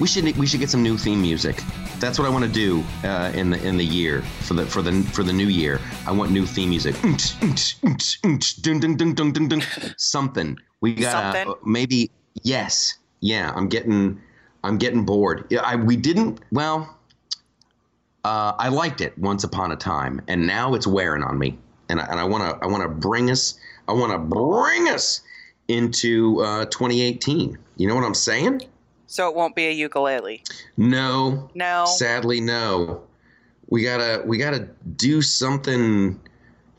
We should we should get some new theme music. That's what I want to do uh, in the in the year for the for the for the new year. I want new theme music. Something we got Something? uh, maybe yes yeah. I'm getting I'm getting bored. I we didn't well. Uh, I liked it once upon a time, and now it's wearing on me. And I, and I want to I want to bring us I want to bring us into uh, 2018. You know what I'm saying? So it won't be a ukulele. No, No. sadly, no. We gotta we gotta do something.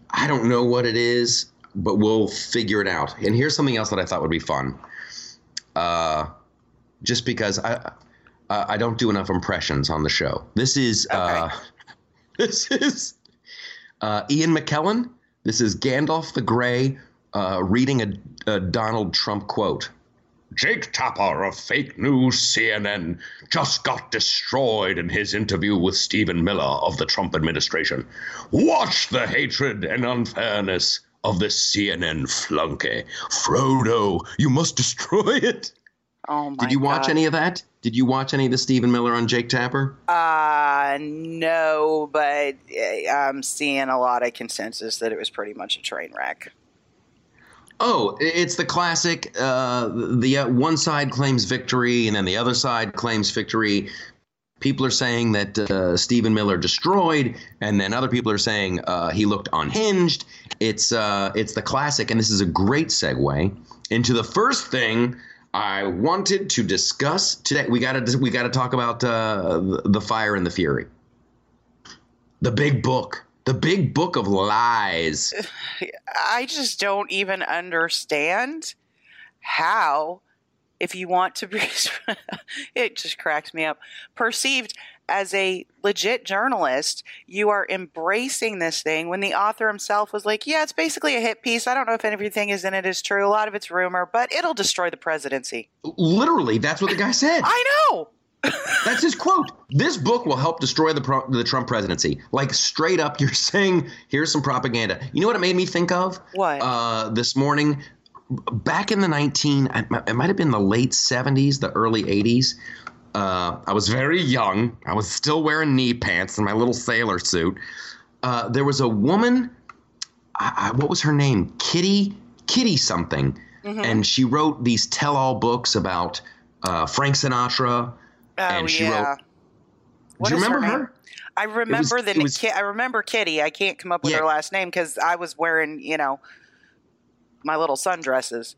I don't know what it is, but we'll figure it out. And here's something else that I thought would be fun. Uh, just because I uh, I don't do enough impressions on the show. This is uh, this is uh, Ian McKellen. This is Gandalf the Grey uh, reading a, a Donald Trump quote. Jake Tapper of fake news CNN just got destroyed in his interview with Stephen Miller of the Trump administration. Watch the hatred and unfairness of this CNN flunky. Frodo, you must destroy it. Oh my Did you watch God. any of that? Did you watch any of the Stephen Miller on Jake Tapper? Uh, no, but uh, I'm seeing a lot of consensus that it was pretty much a train wreck. Oh, it's the classic. Uh, the uh, one side claims victory, and then the other side claims victory. People are saying that uh, Stephen Miller destroyed, and then other people are saying uh, he looked unhinged. It's uh, it's the classic, and this is a great segue into the first thing I wanted to discuss today. We got to we got to talk about uh, the- the fire and the fury, the big book, the big book of lies. I just don't even understand how, if you want to be, it just cracks me up. Perceived as a legit journalist, you are embracing this thing when the author himself was like, Yeah, it's basically a hit piece. I don't know if everything is in it is true. A lot of it's rumor, but it'll destroy the presidency. Literally, that's what the guy said. I know. That's his quote. This book will help destroy the pro- the Trump presidency. Like straight up, you're saying here's some propaganda. You know what it made me think of? What? Uh, this morning, back in the 19, I- it might have been the late 70s, the early 80s. Uh, I was very young. I was still wearing knee pants and my little sailor suit. Uh, there was a woman. I, I, what was her name? Kitty Kitty something, Mhm. and she wrote these tell-all books about uh, Frank Sinatra. Oh and she yeah. wrote- What Do you remember name? her? I remember was- the was- Ki- I remember Kitty. I can't come up with Yeah. her last name because I was wearing you know my little sundresses.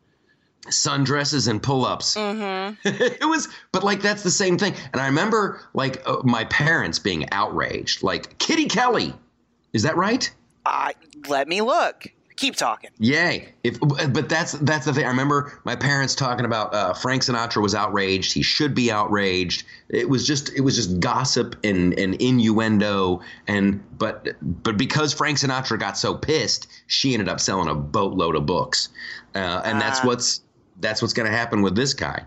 Sundresses and pull-ups. Mm-hmm. it was but like that's the same thing and i remember like uh, my parents being outraged like kitty kelley is that right I let me look. Keep talking. yay. If but that's that's the thing. I remember my parents talking about uh, frank sinatra was outraged. He should be outraged. It was just it was just gossip and, and innuendo. And but but because frank sinatra got so pissed she ended up selling a boatload of books. Uh, and that's Ah. what's that's what's going to happen with this guy.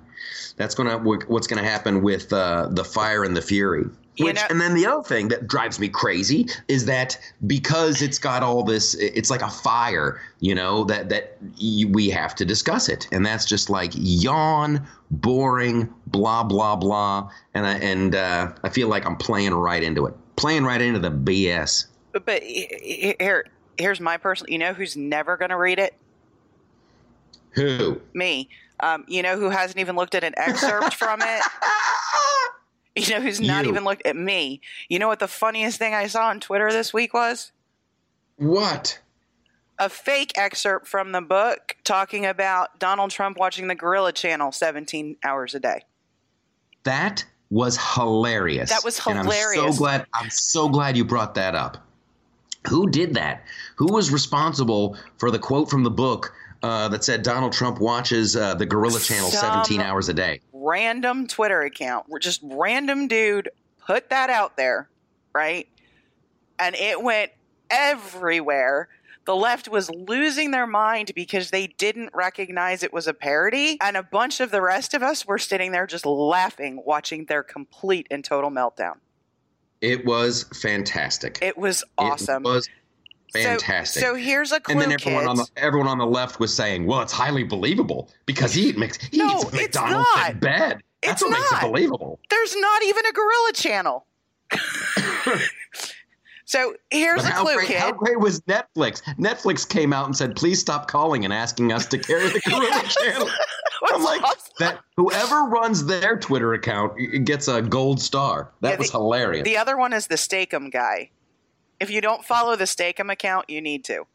That's going to what's going to happen with uh, the fire and the fury You which, know- and then the other thing that drives me crazy is that because it's got all this, it's like a fire, you know, that that we have to discuss it, and that's just like yawn, boring, blah blah blah, and I and uh, I feel like I'm playing right into it, playing right into the BS. But, but he- he- here, here's my personal. You know who's never going to read it? Who? Me. Um, you know who hasn't even looked at an excerpt from it? You know who's not You. even looked at me? You know what the funniest thing I saw on Twitter this week was? What? A fake excerpt from the book talking about Donald Trump watching the Gorilla Channel 17 hours a day. That was hilarious. That was And I'm so glad. I'm so glad you brought that up. Who did that? Who was responsible for the quote from the book uh, that said Donald Trump watches uh, the Gorilla Channel Some- 17 hours a day? Random Twitter account, just random dude put that out there, right? And it went everywhere. The left was losing their mind because they didn't recognize it was a parody. And a bunch of the rest of us were sitting there just laughing, watching their complete and total meltdown. It was fantastic. It was awesome. It was Fantastic. So, so here's a clue, and then everyone on the everyone on the left was saying, "Well, it's highly believable because he he No, eats it's McDonald's not. in bed. That's It's what makes it not. believable." There's not even a gorilla channel. so here's But a clue, great, kid. how great was Netflix? Netflix came out and said, "Please stop calling and asking us to carry the Gorilla Channel." I'm like, that whoever runs their Twitter account gets a gold star. That Yeah, was hilarious. The other one is the Steak-umm guy. If you don't follow the Steak-umm account, you need to.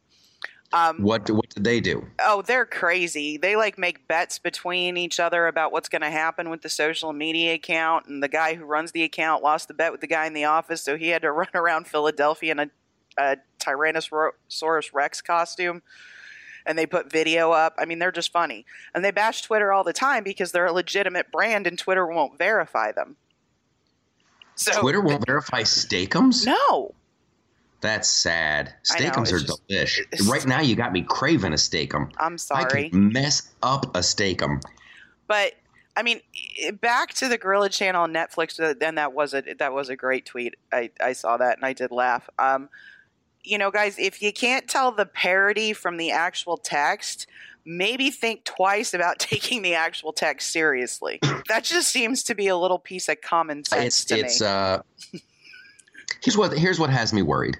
Um, what what did they do? oh, they're crazy. They like make bets between each other about what's going to happen with the social media account. And the guy who runs the account lost the bet with the guy in the office, so he had to run around Philadelphia in a, a Tyrannosaurus Rex costume. And they put video up. I mean, they're just funny. And they bash Twitter all the time because they're a legitimate brand and Twitter won't verify them. So Twitter won't verify Steak-umms. No. That's sad. Steakums are just- delish. Right now, you got me craving a Steak-umm. I'm sorry. I can mess up a Steak-umm. but I mean, back to the Gorilla Channel on Netflix. Then that was a that was a great tweet. I I saw that and I did laugh. Um, you know, guys, if you can't tell the parody from the actual text, maybe think twice about taking the actual text seriously. that just seems to be a little piece of common sense It's to it's me. uh. Here's what here's what has me worried.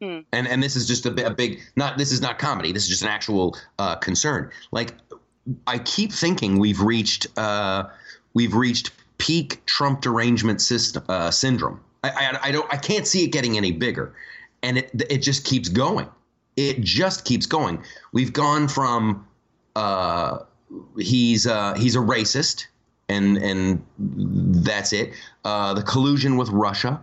Hmm. And and this is just a, a big not this is not comedy. This is just an actual uh, concern. Like I keep thinking we've reached uh, we've reached peak Trump derangement system uh, syndrome. I, I I don't I can't see it getting any bigger, and it it just keeps going. It just keeps going. We've gone from uh, he's uh, he's a racist, and and that's it. Uh, the collusion with Russia.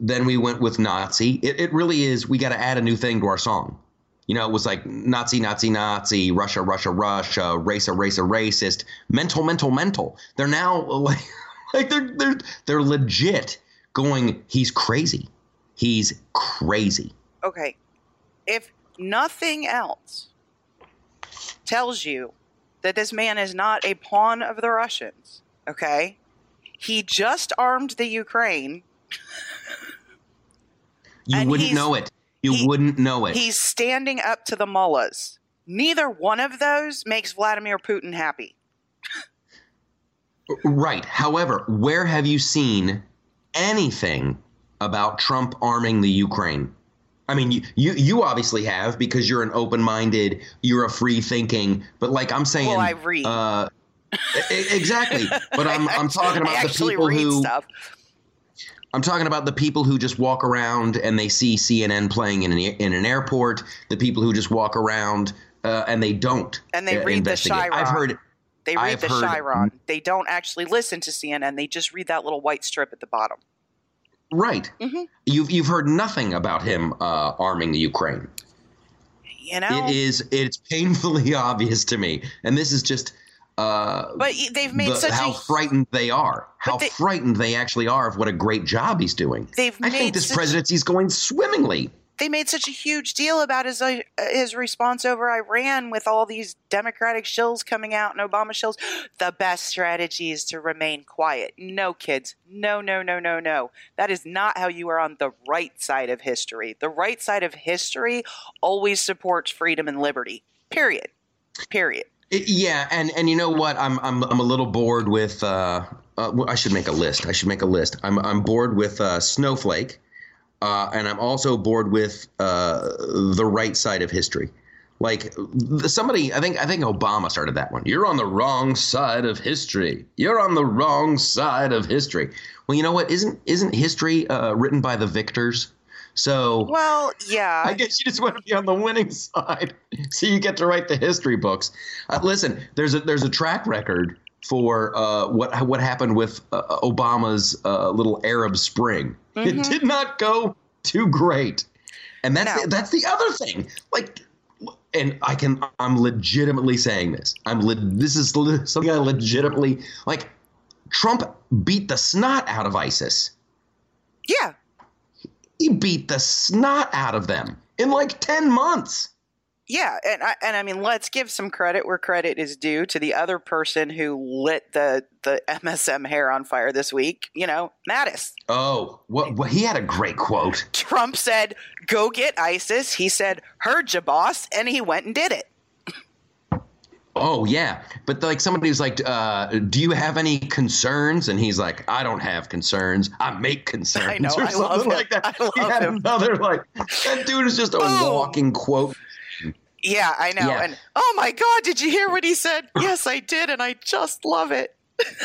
Then we went with Nazi. It, it really is. We got to add a new thing to our song. You know, it was like Nazi, Nazi, Nazi, Russia, Russia, Russia, race, a race, a racist, mental, mental, mental. They're now like, like they're they're they're legit going. He's crazy. He's crazy. okay, if nothing else tells you that this man is not a pawn of the Russians, okay, he just armed the Ukraine. You And wouldn't know it. You he- wouldn't know it. He's standing up to the mullahs. Neither one of those makes Vladimir Putin happy. Right. However, where have you seen anything about Trump arming the Ukraine? I mean, you you, you obviously have because you're an open-minded, you're a free-thinking. But like I'm saying, Well, I read. Uh, exactly. But I'm I'm talking about the people who stuff. I'm talking about the people who just walk around and they see CNN playing in an in an airport. The people who just walk around uh, and they don't And they uh, read the investigate. I've Chyron. heard. They read I've the heard- Chyron. They don't actually listen to CNN. They just read that little white strip at the bottom. Right. Mhm. You've you've heard nothing about him uh, arming the Ukraine. You know, It is it's painfully obvious to me, and this is just uh, but they've made the- such how a frightened they are, how they- frightened they actually are of what a great job he's doing. they've I think this such, presidency's going swimmingly. they made such a huge deal about his uh, his response over Iran with all these Democratic shills coming out and Obama shills. The best strategy is to remain quiet. No, kids. No, no, no, no, no. That is not how you are on the right side of history. The right side of history always supports freedom and liberty. Period. Period. It- yeah, and and you know what? I'm I'm I'm a little bored with. Uh, uh, I should make a list. I should make a list. I'm I'm bored with uh, Snowflake, uh, and I'm also bored with uh, the right side of history. Like somebody, I think I think Obama started that one. You're on the wrong side of history. You're on the wrong side of history. Well, you know what? Isn't isn't history uh, written by the victors? So Well, yeah. I guess you just want to be on the winning side, so you get to write the history books. Uh, listen, there's a there's a track record for uh, what what happened with uh, Obama's uh, little Arab Spring. It Mhm. did not go too great, and that's No. the, that's the other thing. Like, and I can I'm legitimately saying this. I'm le- this is le- something I legitimately like. Trump beat the snot out of ISIS yeah. He beat the snot out of them in like 10 months. Yeah, and I, and I mean, let's give some credit where credit is due to the other person who lit the the MSM hair on fire this week. You know, Mattis. Oh, what? what he had a great quote. Trump said, "Go get ISIS." He said, "Heard ya, boss," and he went and did it. Oh yeah, but like somebody was like, uh, "Do you have any concerns?" And he's like, "I don't have concerns. I make concerns." I know. or I something love like that. I love he had him. another like that dude is just a Boom. walking quote. Yeah, I know. Yeah. And oh my God, did you hear what he said? yes, I did, and I just love it.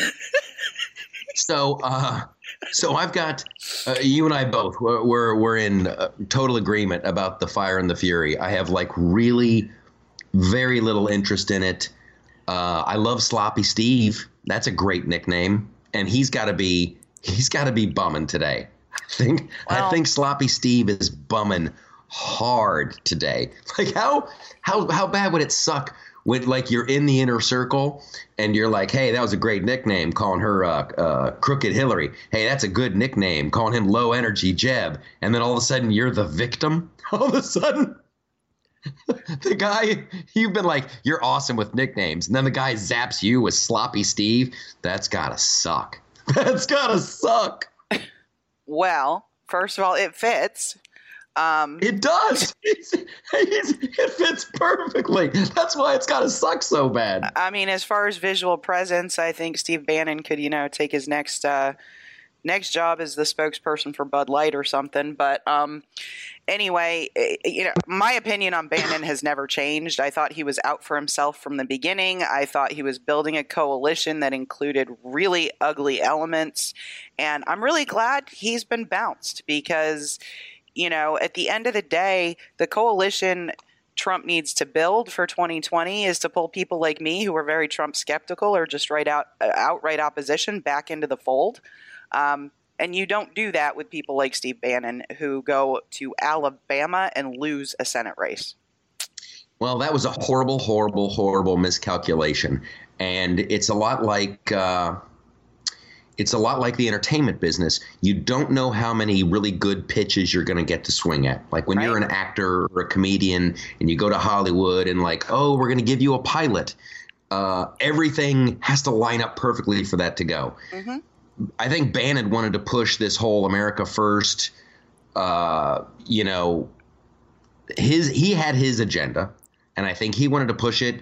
So, uh, so I've got uh, you and I both. We're we're, we're in uh, total agreement about the Fire and the Fury. I have like really very little interest in it. Uh, I love Sloppy Steve. That's a great nickname, and he's got to be he's got to be bumming today. I think I think Sloppy Steve is bumming hard today. Like how how how bad would it suck when like you're in the inner circle and you're like, hey, that was a great nickname, calling her uh, uh, Crooked Hillary. Hey, that's a good nickname, calling him Low Energy Jeb. And then all of a sudden you're the victim. All of a sudden. the guy you've been like you're awesome with nicknames. And then the guy zaps you with sloppy steve. That's gotta suck. That's gotta suck. Well, first of all, it fits. Um, it does. It's- it's- it fits perfectly. That's why it's gotta suck so bad. I mean, as far as visual presence, I think Steve Bannon could, you know, take his next uh, next job is the spokesperson for Bud Light or something. But um, anyway, eh, you know, my opinion on Bannon has never changed. I thought he was out for himself from the beginning. I thought he was building a coalition that included really ugly elements, and I'm really glad he's been bounced because, you know, at the end of the day, the coalition Trump needs to build for 2020 is to pull people like me who are very Trump skeptical or just right out uh, outright opposition back into the fold. Um, and you don't do that with people like Steve Bannon who go to Alabama and lose a Senate race. Well, that was a horrible, horrible, horrible miscalculation, and it's a lot like uh, it's a lot like the entertainment business. You don't know how many really good pitches you're going to get to swing at. Like when you're an actor or a comedian, and you go to Hollywood, and like, oh, we're going to give you a pilot. Uh, everything has to line up perfectly for that to go. Mhm. I think Bannon wanted to push this whole America First. Uh, you know, his he had his agenda, and I think he wanted to push it.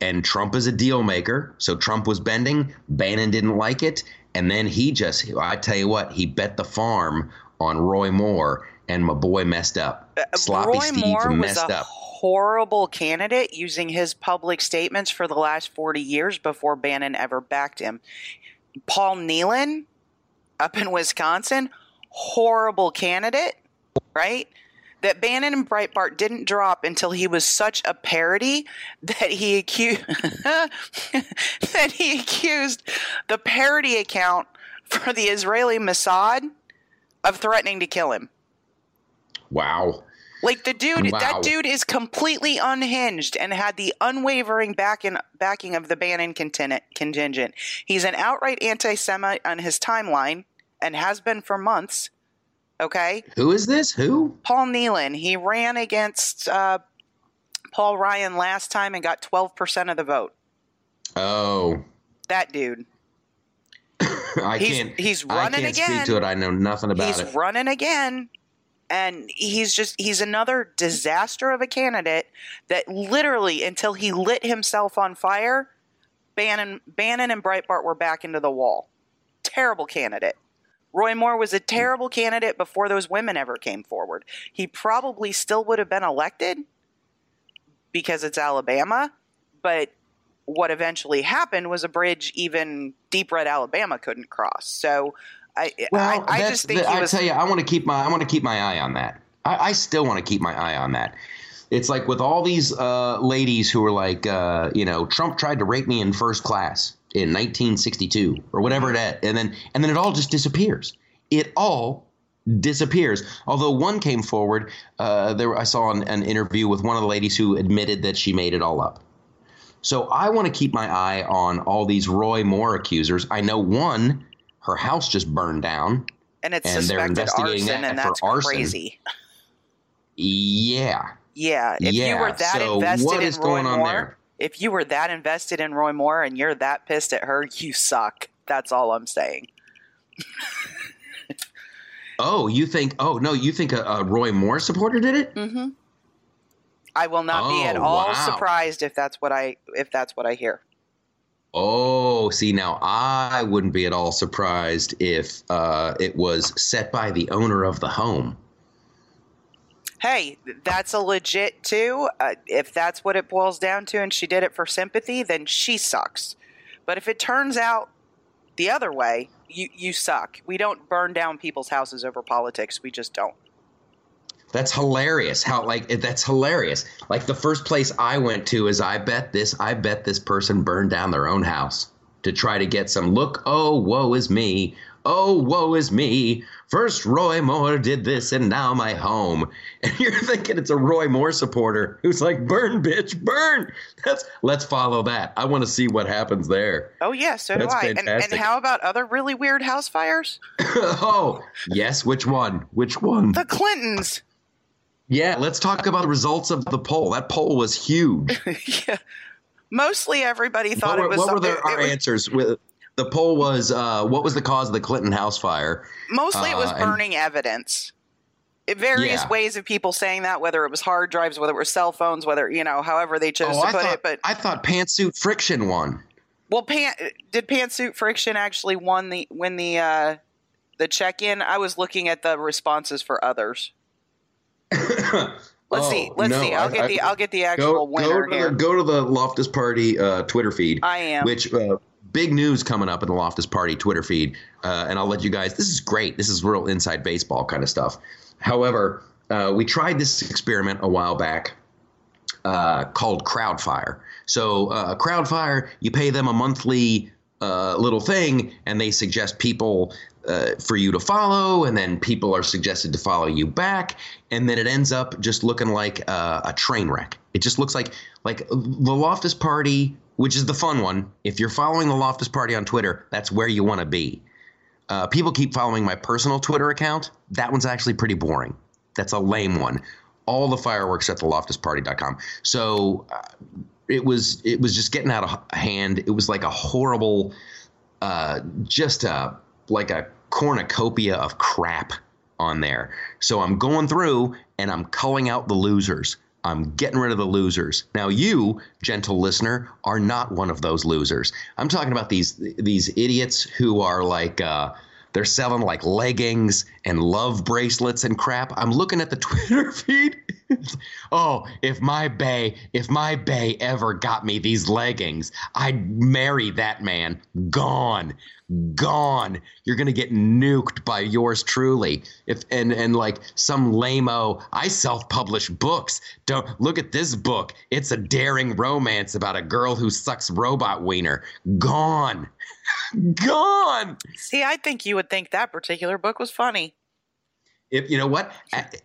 And Trump is a deal maker, so Trump was bending. Bannon didn't like it, and then he just I tell you what, he bet the farm on Roy Moore, and my boy messed up. Sloppy Uh, Roy Steve Moore was messed a up. horrible candidate using his public statements for the last 40 years before Bannon ever backed him. Paul Nehlen up in Wisconsin, horrible candidate, right? That Bannon and Breitbart didn't drop until he was such a parody that he accused that he accused the parody account for the Israeli Mossad of threatening to kill him. Wow. Like the dude, Wow. that dude is completely unhinged and had the unwavering backing backing of the Bannon contingent. contingent. He's an outright anti-Semite on his timeline and has been for months. Okay, Who is this? Who? Paul Nehlen. He ran against uh, Paul Ryan last time and got twelve percent of the vote. Oh, That dude. I He's- can't. he's running I can't again. speak to it. I know nothing about he's it. He's running again and he's just he's another disaster of a candidate that literally until he lit himself on fire bannon bannon and breitbart were back into the wall. Terrible candidate. Roy moore was a hmm. terrible candidate before those women ever came forward. He probably still would have been elected because it's alabama but what eventually happened was a bridge even deep red alabama couldn't cross. So I, Well, I, I just think the, he I was tell you, I want to keep my I want to keep my eye on that. I, I still want to keep my eye on that. It's like with all these uh, ladies who are like, uh, you know, Trump tried to rape me in first class in 1962 or whatever it is, and then and then it all just disappears. It all disappears. Although one came forward, uh, there I saw an, an interview with one of the ladies who admitted that she made it all up. So I want to keep my eye on all these Roy Moore accusers. I know one, her house just burned down. and it's and they're suspected investigating arson, that and for that's arson. crazy. Yeah. Yeah, if yeah. you were that so invested what in Roy going on Moore, there? if you were that invested in Roy Moore and you're that pissed at her, you suck. That's all I'm saying. Oh, you think? Oh no, you think a, a Roy Moore supporter did it? Mm-hmm. I will not be at Oh, all wow. surprised if that's what I if that's what I hear. Oh, see now I wouldn't be at all surprised if uh, it was set by the owner of the home. Hey, that's a legit too. Uh, if that's what it boils down to, and she did it for sympathy, then she sucks. But if it turns out the other way, you you suck. We don't burn down people's houses over politics. We just don't. That's hilarious. How like that's hilarious. Like the first place I went to is I bet this I bet this person burned down their own house to try to get some look. Oh, woe is me. Oh, woe is me. First Roy Moore did this and now my home. And you're thinking it's a Roy Moore supporter who's like, burn, bitch, burn. That's let's follow that. I want to see what happens there. Oh yeah, so That's do I. And, and how about other really weird house fires? oh, yes, which one? Which one? The Clintons. Yeah, let's talk about the results of the poll. That poll was huge. yeah. Mostly everybody thought it was. what were the, our was- answers? With the poll was, uh, what was the cause of the Clinton house fire? Mostly it was Uh, and- burning evidence. It various Yeah. ways of people saying that, whether it was hard drives, whether it was cell phones, whether you know, however they chose Oh, to I put thought it. But I thought pantsuit friction won. well, pan, did Pantsuit Friction actually won the win the uh, the check in? I was looking at the responses for others. Let's Oh, see. Let's no, see. I'll I- get I- the I'll get the actual go, winner to here. the, go to the Loftus Party uh, Twitter feed. I am. Which uh, big news coming up in the Loftus Party Twitter feed, uh, and I'll let you guys. This is great. This is real inside baseball kind of stuff. However, uh, we tried this experiment a while back uh, called Crowdfire. So uh, Crowdfire, you pay them a monthly little thing, and they suggest people uh, for you to follow, and then people are suggested to follow you back, and then it ends up just looking like uh, a train wreck. It just looks like like the Loftus Party, which is the fun one. If you're following the Loftus Party on Twitter, that's where you want to be. Uh, people keep following my personal Twitter account. That one's actually pretty boring. That's a lame one. All the fireworks at the loftusparty.com. So uh, it was it was just getting out of hand. It was like a horrible, uh, just a like a cornucopia of crap on there. So I'm going through and I'm culling out the losers. I'm getting rid of the losers. Now you, gentle listener, are not one of those losers. I'm talking about these these idiots who are like uh, they're selling like leggings and love bracelets and crap. I'm looking at the Twitter feed. oh, if my bay, if my bay ever got me these leggings, I'd marry that man. Gone. Gone. You're gonna get nuked by yours truly. If and and like some lameo, I self-publish books. Don't look at this book. It's a daring romance about a girl who sucks robot wiener. Gone. Gone. See, I think you would think that particular book was funny. If you know what,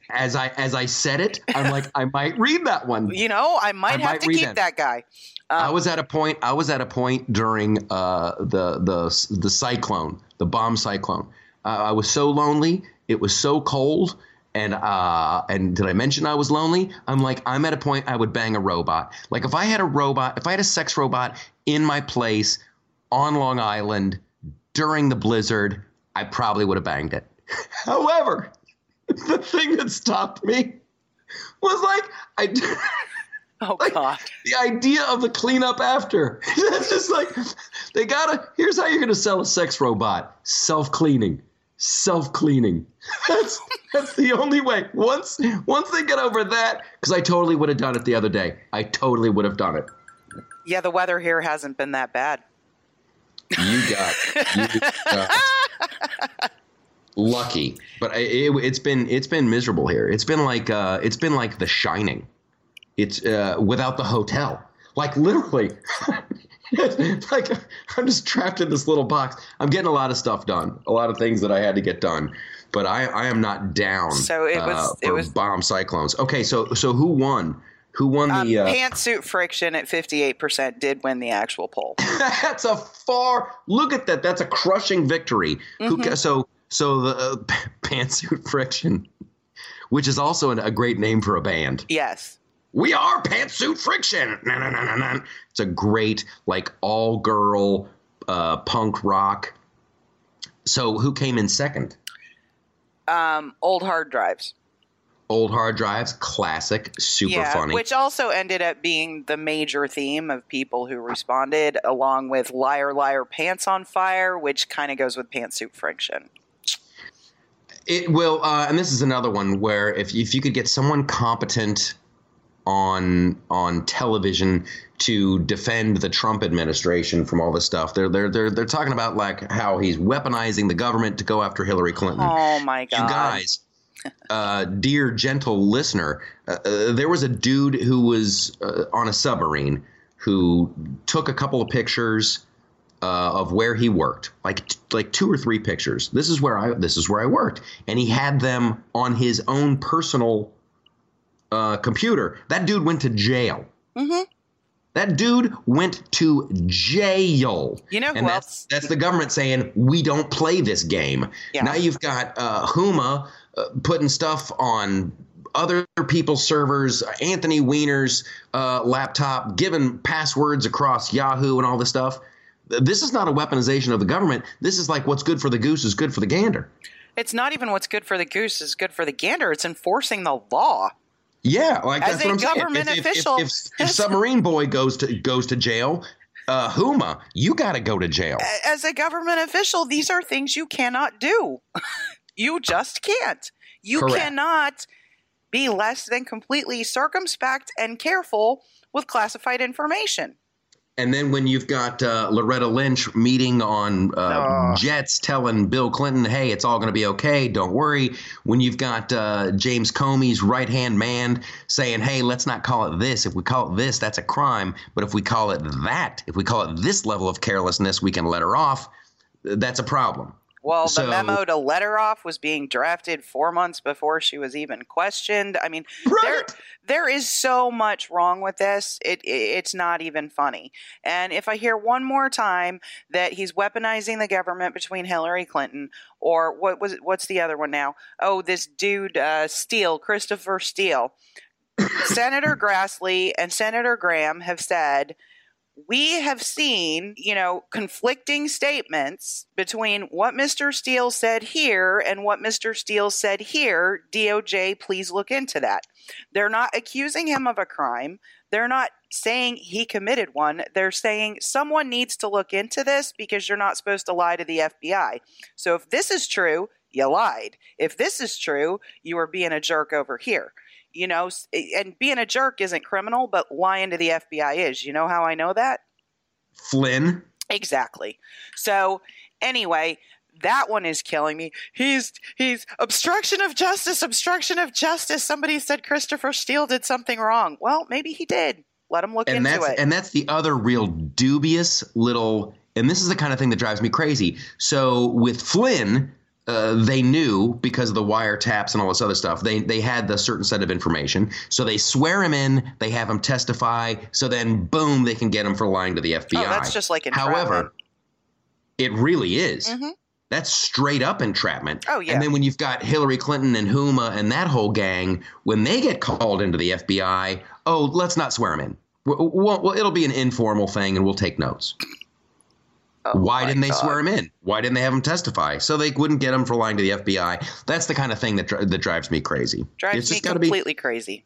as I as I said it, I'm like I might read that one. You know, I might I have might to keep that. that, guy. I Um, was at a point. I was at a point during uh, the the the cyclone, the bomb cyclone. Uh, I was so lonely. It was so cold. And uh, and did I mention I was lonely? I'm like I'm at a point I would bang a robot. Like if I had a robot, if I had a sex robot in my place on Long Island during the blizzard, I probably would have banged it. However, the thing that stopped me was like I. oh like- God, the idea of the cleanup after. That's just like they gotta. Here's how you're gonna sell a sex robot: self cleaning, self cleaning. That's that's the only way. Once once they get over that, because I totally would have done it the other day. I totally would have done it. yeah, the weather here hasn't been that bad. You got, you got lucky, but it, it's been it's been miserable here. It's been like uh, it's been like The Shining. It's uh, without the hotel. Like literally, like I'm just trapped in this little box. I'm getting a lot of stuff done, a lot of things that I had to get done, but I, I am not down. So it was- uh, it was- bomb cyclones. Okay, so so who won? Who won Um, the? Uh, pantsuit friction at 58% did win the actual poll. That's a far look at that. That's a crushing victory. Who Mhm. ca- so so the uh, pantsuit friction, which is also an, a great name for a band. Yes. We are pantsuit friction. Na, na, na, na, na. It's a great, like, all girl uh, punk rock. So, who came in second? Um, old hard drives. Old hard drives, classic, super yeah, funny. which also ended up being the major theme of people who responded, along with "Liar, Liar, Pants on Fire," which kind of goes with pantsuit friction. It will, uh, and this is another one where if if you could get someone competent on on television to defend the Trump administration from all this stuff, they're they're they're they're talking about like how he's weaponizing the government to go after Hillary Clinton. Oh my god! You guys, uh, dear gentle listener, uh, uh, there was a dude who was uh, on a submarine who took a couple of pictures uh, of where he worked, like like two or three pictures. This is where I this is where I worked, and he had them on his own personal uh, computer. That dude went to jail. Mhm. That dude went to jail. You know and that's that's the government saying we don't play this game. Yeah. Now you've got uh, Huma uh, putting stuff on other people's servers, Anthony Weiner's uh, laptop, giving passwords across Yahoo and all this stuff. This is not a weaponization of the government. This is like what's good for the goose is good for the gander. It's not even what's good for the goose is good for the gander. It's enforcing the law. Yeah, like As that's a what I'm saying. government If- if- official- if, if, if submarine boy goes to goes to jail, uh, Huma, you got to go to jail. As a government official, these are things you cannot do. you just can't. You Correct. cannot be less than completely circumspect and careful with classified information. And then when you've got uh, Loretta Lynch meeting on uh, Ugh. jets telling Bill Clinton, hey, it's all going to be okay, don't worry. When you've got uh, James Comey's right hand man saying, hey, let's not call it this. If we call it this, that's a crime. But if we call it that, if we call it this level of carelessness, we can let her off. That's a problem. Well, the So- memo to let her off was being drafted four months before she was even questioned. I mean, there, there is so much wrong with this. It, it it's not even funny. And if I hear one more time that he's weaponizing the government between Hillary Clinton or what was it, what's the other one now? Oh, this dude uh, Steele, Christopher Steele. Senator Grassley and Senator Graham have said we have seen, you know, conflicting statements between what Mr. Steele said here and what Mr. Steele said here. DOJ, please look into that. They're not accusing him of a crime. They're not saying he committed one. They're saying someone needs to look into this because you're not supposed to lie to the FBI. So if this is true, you lied. If this is true, you were being a jerk over here. You know, and being a jerk isn't criminal, but lying to the FBI is. You know how I know that? Flynn. Exactly. So anyway, that one is killing me. He's he's obstruction of justice, obstruction of justice. Somebody said Christopher Steele did something wrong. Well, maybe he did. Let him look and into that's it. and that's the other real dubious little and this is the kind of thing that drives me crazy so with flynn uh, they knew because of the wiretaps and all this other stuff they they had the certain set of information so they swear him in they have him testify so then boom they can get him for lying to the fbi oh, that's just like entrapment. however it really is Mhm. that's straight up entrapment Oh, yeah. and then when you've got hillary clinton and huma and that whole gang when they get called into the fbi oh let's not swear them in well, it'll be an informal thing and we'll take notes Oh, why didn't they God. swear him in why didn't they have him testify so they wouldn't get him for lying to the fbi that's the kind of thing that, dri- that drives me crazy Drives it's me just got to be completely crazy.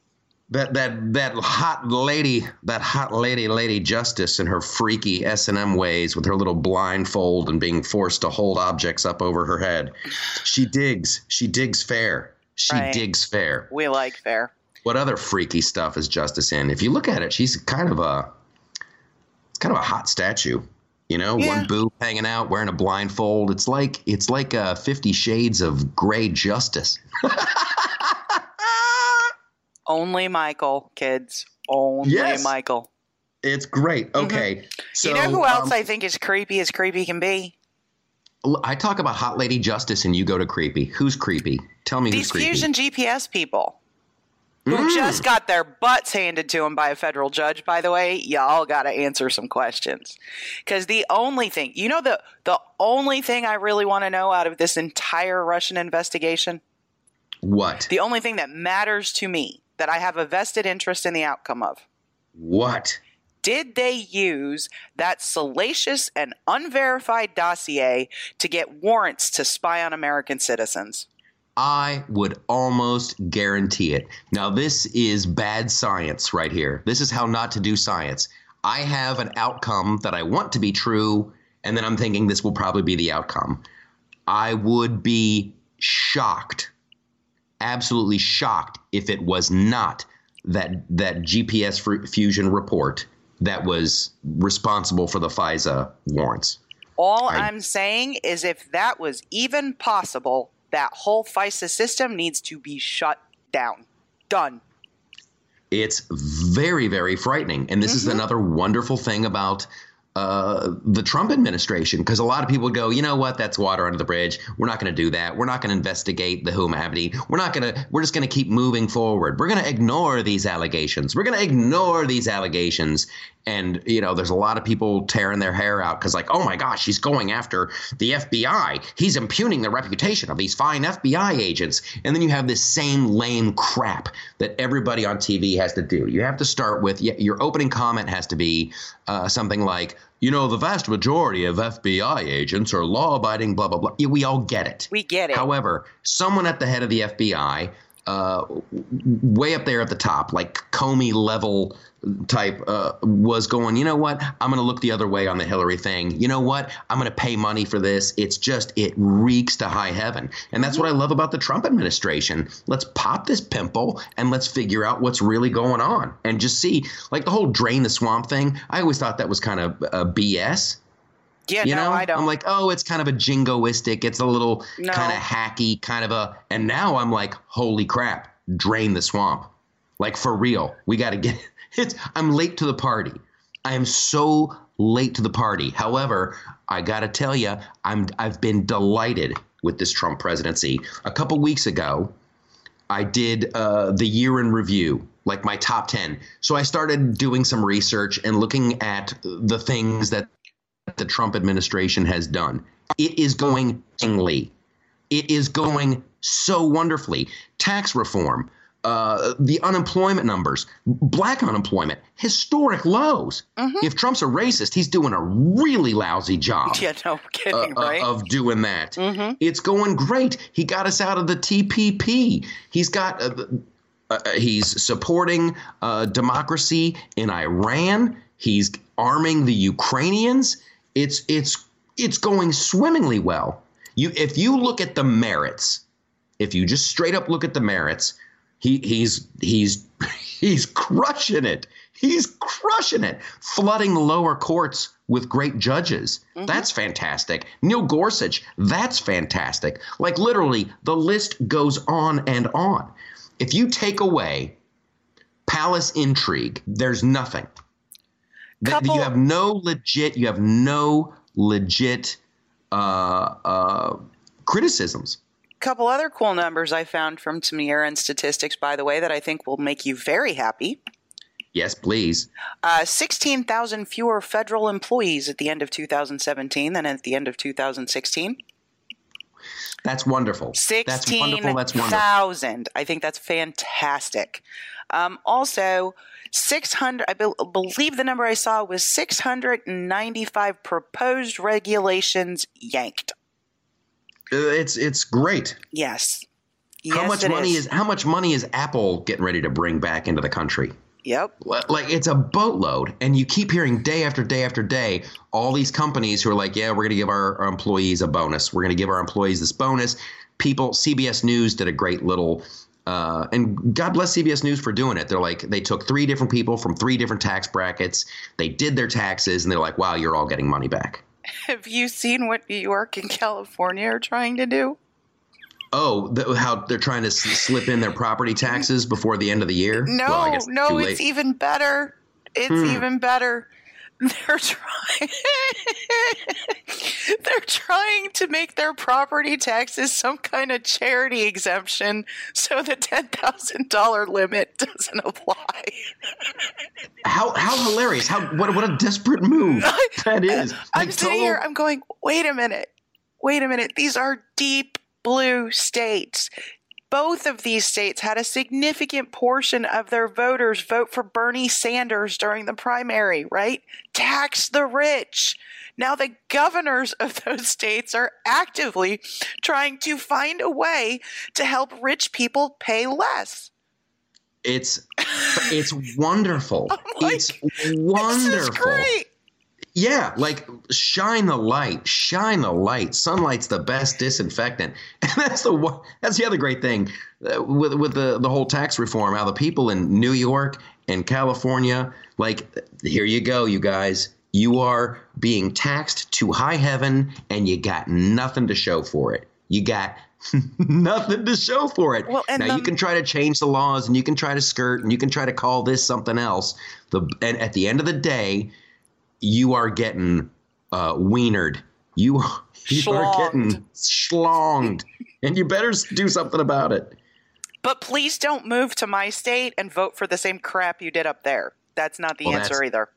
that that that hot lady, that hot lady, Lady Justice, in her freaky S and M ways, with her little blindfold and being forced to hold objects up over her head. She digs. She digs fair. She Right. digs fair. We like fair. What other freaky stuff is Justice in? If you look at it, she's kind of a, it's kind of a hot statue. You know, Yeah. one boob hanging out, wearing a blindfold. It's like it's like uh, Fifty Shades of Grey Justice. Only Michael, kids. Only Yes. Michael. It's great. Okay, so Mm-hmm. you know who else um, I think is creepy as creepy can be? I talk about hot lady justice, and you go to creepy. Who's creepy? Tell me These who's creepy. fusion GPS people who Mm. just got their butts handed to them by a federal judge. By the way, y'all got to answer some questions because the only thing you know the the only thing I really want to know out of this entire Russian investigation, What? the only thing that matters to me that I have a vested interest in the outcome of. What? Did they use that salacious and unverified dossier to get warrants to spy on American citizens? I would almost guarantee it. Now, this is bad science right here. This is how not to do science. I have an outcome that I want to be true, and then I'm thinking this will probably be the outcome. I would be shocked, absolutely shocked, if it was not that that GPS fusion report that was responsible for the FISA warrants. All I, I'm saying is if that was even possible, that whole FISA system needs to be shut down. Done. It's very, very frightening. And this mm-hmm. is another wonderful thing about uh, the Trump administration because a lot of people go, you know what, that's water under the bridge. We're not going to do that. We're not going to investigate the Abedin. We're not going to. We're just going to keep moving forward. We're going to ignore these allegations. We're going to ignore these allegations. And you know, there's a lot of people tearing their hair out because, like, oh my gosh, he's going after the FBI. He's impugning the reputation of these fine FBI agents. And then you have this same lame crap that everybody on TV has to do. You have to start with your opening comment has to be uh, something like, you know, the vast majority of FBI agents are law abiding, blah, blah, blah. We all get it. We get it. However, someone at the head of the FBI, uh, way up there at the top, like Comey level type uh, was going, you know what? I'm going to look the other way on the Hillary thing. You know what? I'm going to pay money for this. It's just, it reeks to high heaven. And that's what I love about the Trump administration. Let's pop this pimple and let's figure out what's really going on and just see, like the whole drain the swamp thing. I always thought that was kind of uh, BS. Yeah, you no, know, I don't. I'm like, oh, it's kind of a jingoistic. It's a little no. kind of hacky, kind of a. And now I'm like, holy crap, drain the swamp, like for real. We got to get it's I'm late to the party. I am so late to the party. However, I got to tell you, I'm I've been delighted with this Trump presidency. A couple weeks ago, I did uh, the year in review, like my top 10. So I started doing some research and looking at the things that the Trump administration has done. It is going. It is going so wonderfully. Tax reform, uh, the unemployment numbers, black unemployment, historic lows. Mm-hmm. If Trump's a racist, he's doing a really lousy job. Yeah, no kidding, uh, right? Of doing that. Mm-hmm. It's going great. He got us out of the TPP. He's got. Uh, uh, he's supporting uh, democracy in Iran. He's arming the Ukrainians. It's it's it's going swimmingly well. You if you look at the merits, if you just straight up look at the merits, he he's he's he's crushing it. He's crushing it, flooding the lower courts with great judges. Mm-hmm. That's fantastic. Neil Gorsuch, that's fantastic. Like literally, the list goes on and on. If you take away palace intrigue, there's nothing. Couple. You have no legit. You have no legit uh, uh, criticisms couple other cool numbers I found from Tamir and statistics, by the way, that I think will make you very happy. Yes, please. Uh, 16,000 fewer federal employees at the end of 2017 than at the end of 2016. That's wonderful. 16,000. I think that's fantastic. Um, also, 600, I be- believe the number I saw was 695 proposed regulations yanked. It's it's great. Yes. How yes, much money is. is how much money is Apple getting ready to bring back into the country? Yep. Like it's a boatload, and you keep hearing day after day after day all these companies who are like, "Yeah, we're going to give our, our employees a bonus. We're going to give our employees this bonus." People, CBS News did a great little uh, and God bless CBS News for doing it. They're like, they took three different people from three different tax brackets. They did their taxes, and they're like, wow, you're all getting money back. Have you seen what New York and California are trying to do? Oh, the, how they're trying to slip in their property taxes before the end of the year? No, well, no, it's even better. It's hmm. even better. They're trying. they're trying to make their property taxes some kind of charity exemption, so the ten thousand dollar limit doesn't apply. how how hilarious! How what what a desperate move that is! Like I'm sitting total... here. I'm going. Wait a minute. Wait a minute. These are deep blue states. Both of these states had a significant portion of their voters vote for Bernie Sanders during the primary, right? Tax the rich. Now, the governors of those states are actively trying to find a way to help rich people pay less. It's it's wonderful. like, it's wonderful. This is great. Yeah, like shine the light, shine the light. Sunlight's the best disinfectant, and that's the one. That's the other great thing uh, with with the the whole tax reform. How the people in New York and California, like, here you go, you guys. You are being taxed to high heaven, and you got nothing to show for it. You got nothing to show for it. Well, and now the- you can try to change the laws, and you can try to skirt, and you can try to call this something else. The and at the end of the day, you are getting uh, wienered. You, you are getting schlonged, and you better do something about it. But please don't move to my state and vote for the same crap you did up there. That's not the Well, answer either.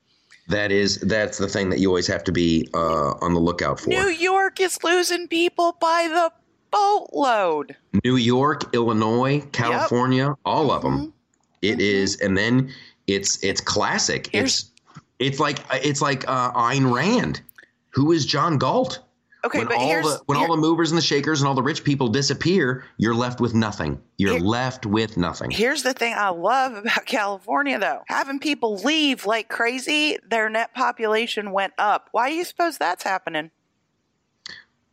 That is that's the thing that you always have to be uh, on the lookout for. New York is losing people by the boatload. New York, Illinois, California, all of them. It is, and then it's it's classic. Here's- it's it's like it's like uh, Ayn Rand. Who is John Galt? Okay, when but all here's the when all the movers and the shakers and all the rich people disappear, you're left with nothing. You're Here- left with nothing. Here's the thing I love about California, though. Having people leave like crazy, their net population went up. Why do you suppose that's happening?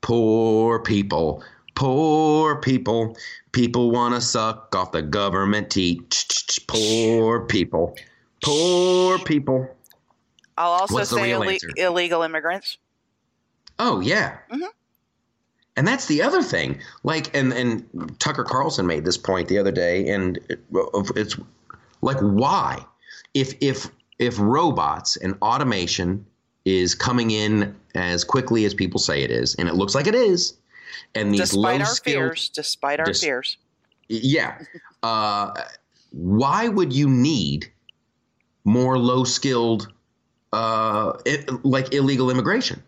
Poor people. Poor people. People want to suck off the government teat. Poor people. Poor people. I'll also What's say ille- illegal immigrants. Oh yeah. Mhm. And that's the other thing. Like, and and Tucker Carlson made this point the other day, and it's like, why? If if if robots and automation is coming in as quickly as people say it is, and it looks like it is, and these Despite our fears, despite our dis- fears. yeah, uh, why would you need more low skilled, uh, it, like illegal immigration?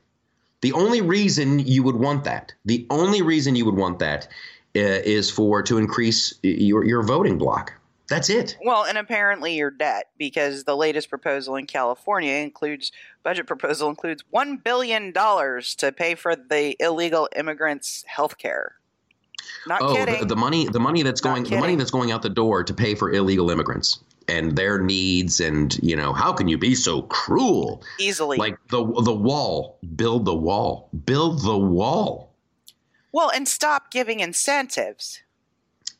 The only reason you would want that, the only reason you would want that, uh, is for to increase your your voting block. That's it. Well, and apparently your debt, because the latest proposal in California includes budget proposal includes one billion dollars to pay for the illegal immigrants' health care. Not oh, kidding. the, the money, the money that's Not going, the money that's going out the door to pay for illegal immigrants and their needs, and you know, how can you be so cruel? Easily. Like the the wall, build the wall, build the wall. well, and stop giving incentives.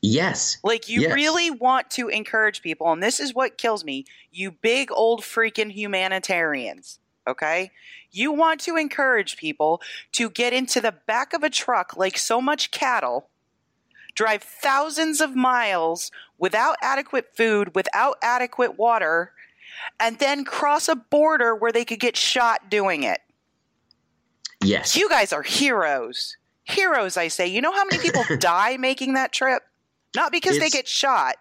Yes, Like you Yes. really want to encourage people, and this is what kills me, you big old freaking humanitarians. Okay? You want to encourage people to get into the back of a truck like so much cattle, drive thousands of miles without adequate food, without adequate water, and then cross a border where they could get shot doing it. yes. You guys are heroes. Heroes, I say. You know how many people die making that trip? Not because they get shot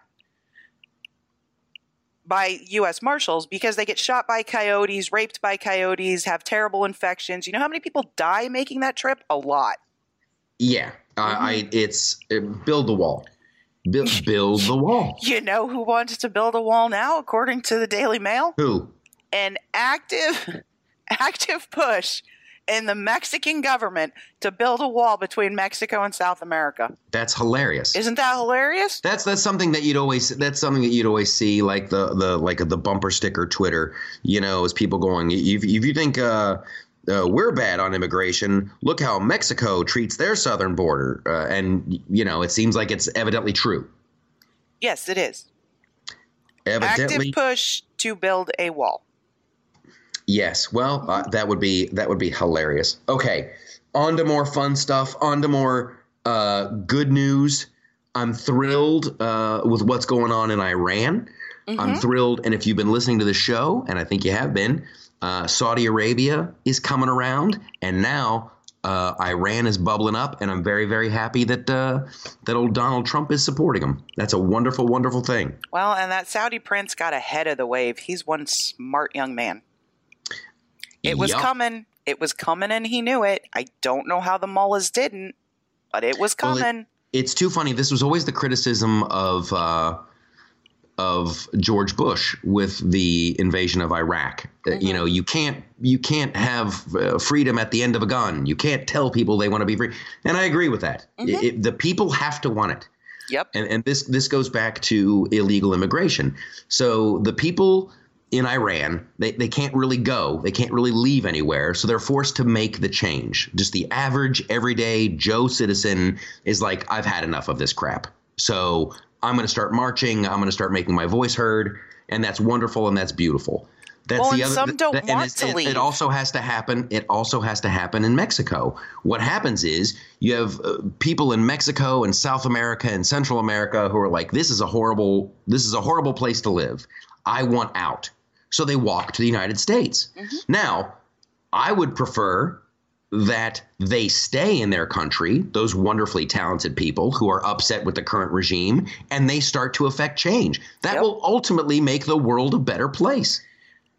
by U.S. Marshals, because they get shot by coyotes, raped by coyotes, have terrible infections. You know how many people die making that trip? A lot. Yeah, I, I Mm-hmm. it's uh, build the wall, build build the wall. You know who wants to build a wall now, according to the Daily Mail? Who? An active, active push in the Mexican government to build a wall between Mexico and South America. That's hilarious. Isn't that hilarious? That's that's something that you'd always that's something that you'd always see like the the like the bumper sticker Twitter, you know, as people going if if you think uh, uh, we're bad on immigration, look how Mexico treats their southern border, uh, and you know it seems like it's evidently true. Yes, it is. Evidently, Active push to build a wall. yes. Well, uh, that would be that would be hilarious. Okay, on to more fun stuff. On to more uh, good news. I'm thrilled uh, with what's going on in Iran. I'm Mhm. thrilled. And if you've been listening to the show, and I think you have been, uh, Saudi Arabia is coming around, and now uh, Iran is bubbling up, and I'm very, very happy that uh, that old Donald Trump is supporting them. That's a wonderful, wonderful thing. Well, and that Saudi prince got ahead of the wave. He's one smart young man. It was Yup. coming. It was coming, and he knew it. I don't know how the mullahs didn't, but it was Well, it- coming. it's too funny. This was always the criticism of uh, of George Bush with the invasion of Iraq. Mm-hmm. You know, you can't you can't have uh, freedom at the end of a gun. You can't tell people they want to be free. And I agree with that. Mm-hmm. It, it, the people have to want it. Yep. And and this this goes back to illegal immigration. So the people in Iran, they, they can't really go. They can't really leave anywhere. So they're forced to make the change. Just the average, everyday Joe citizen is like, I've had enough of this crap. So I'm going to start marching. I'm going to start making my voice heard. And that's wonderful and that's beautiful. That's well, the other. Some don't and want to it, leave. It also has to happen. It also has to happen in Mexico. What happens is you have uh, people in Mexico and South America and Central America who are like, "This is a horrible. This is a horrible place to live. I want out." So they walk to the United States. Mm-hmm. Now, I would prefer that they stay in their country, those wonderfully talented people who are upset with the current regime, and they start to affect change. That yep. will ultimately make the world a better place.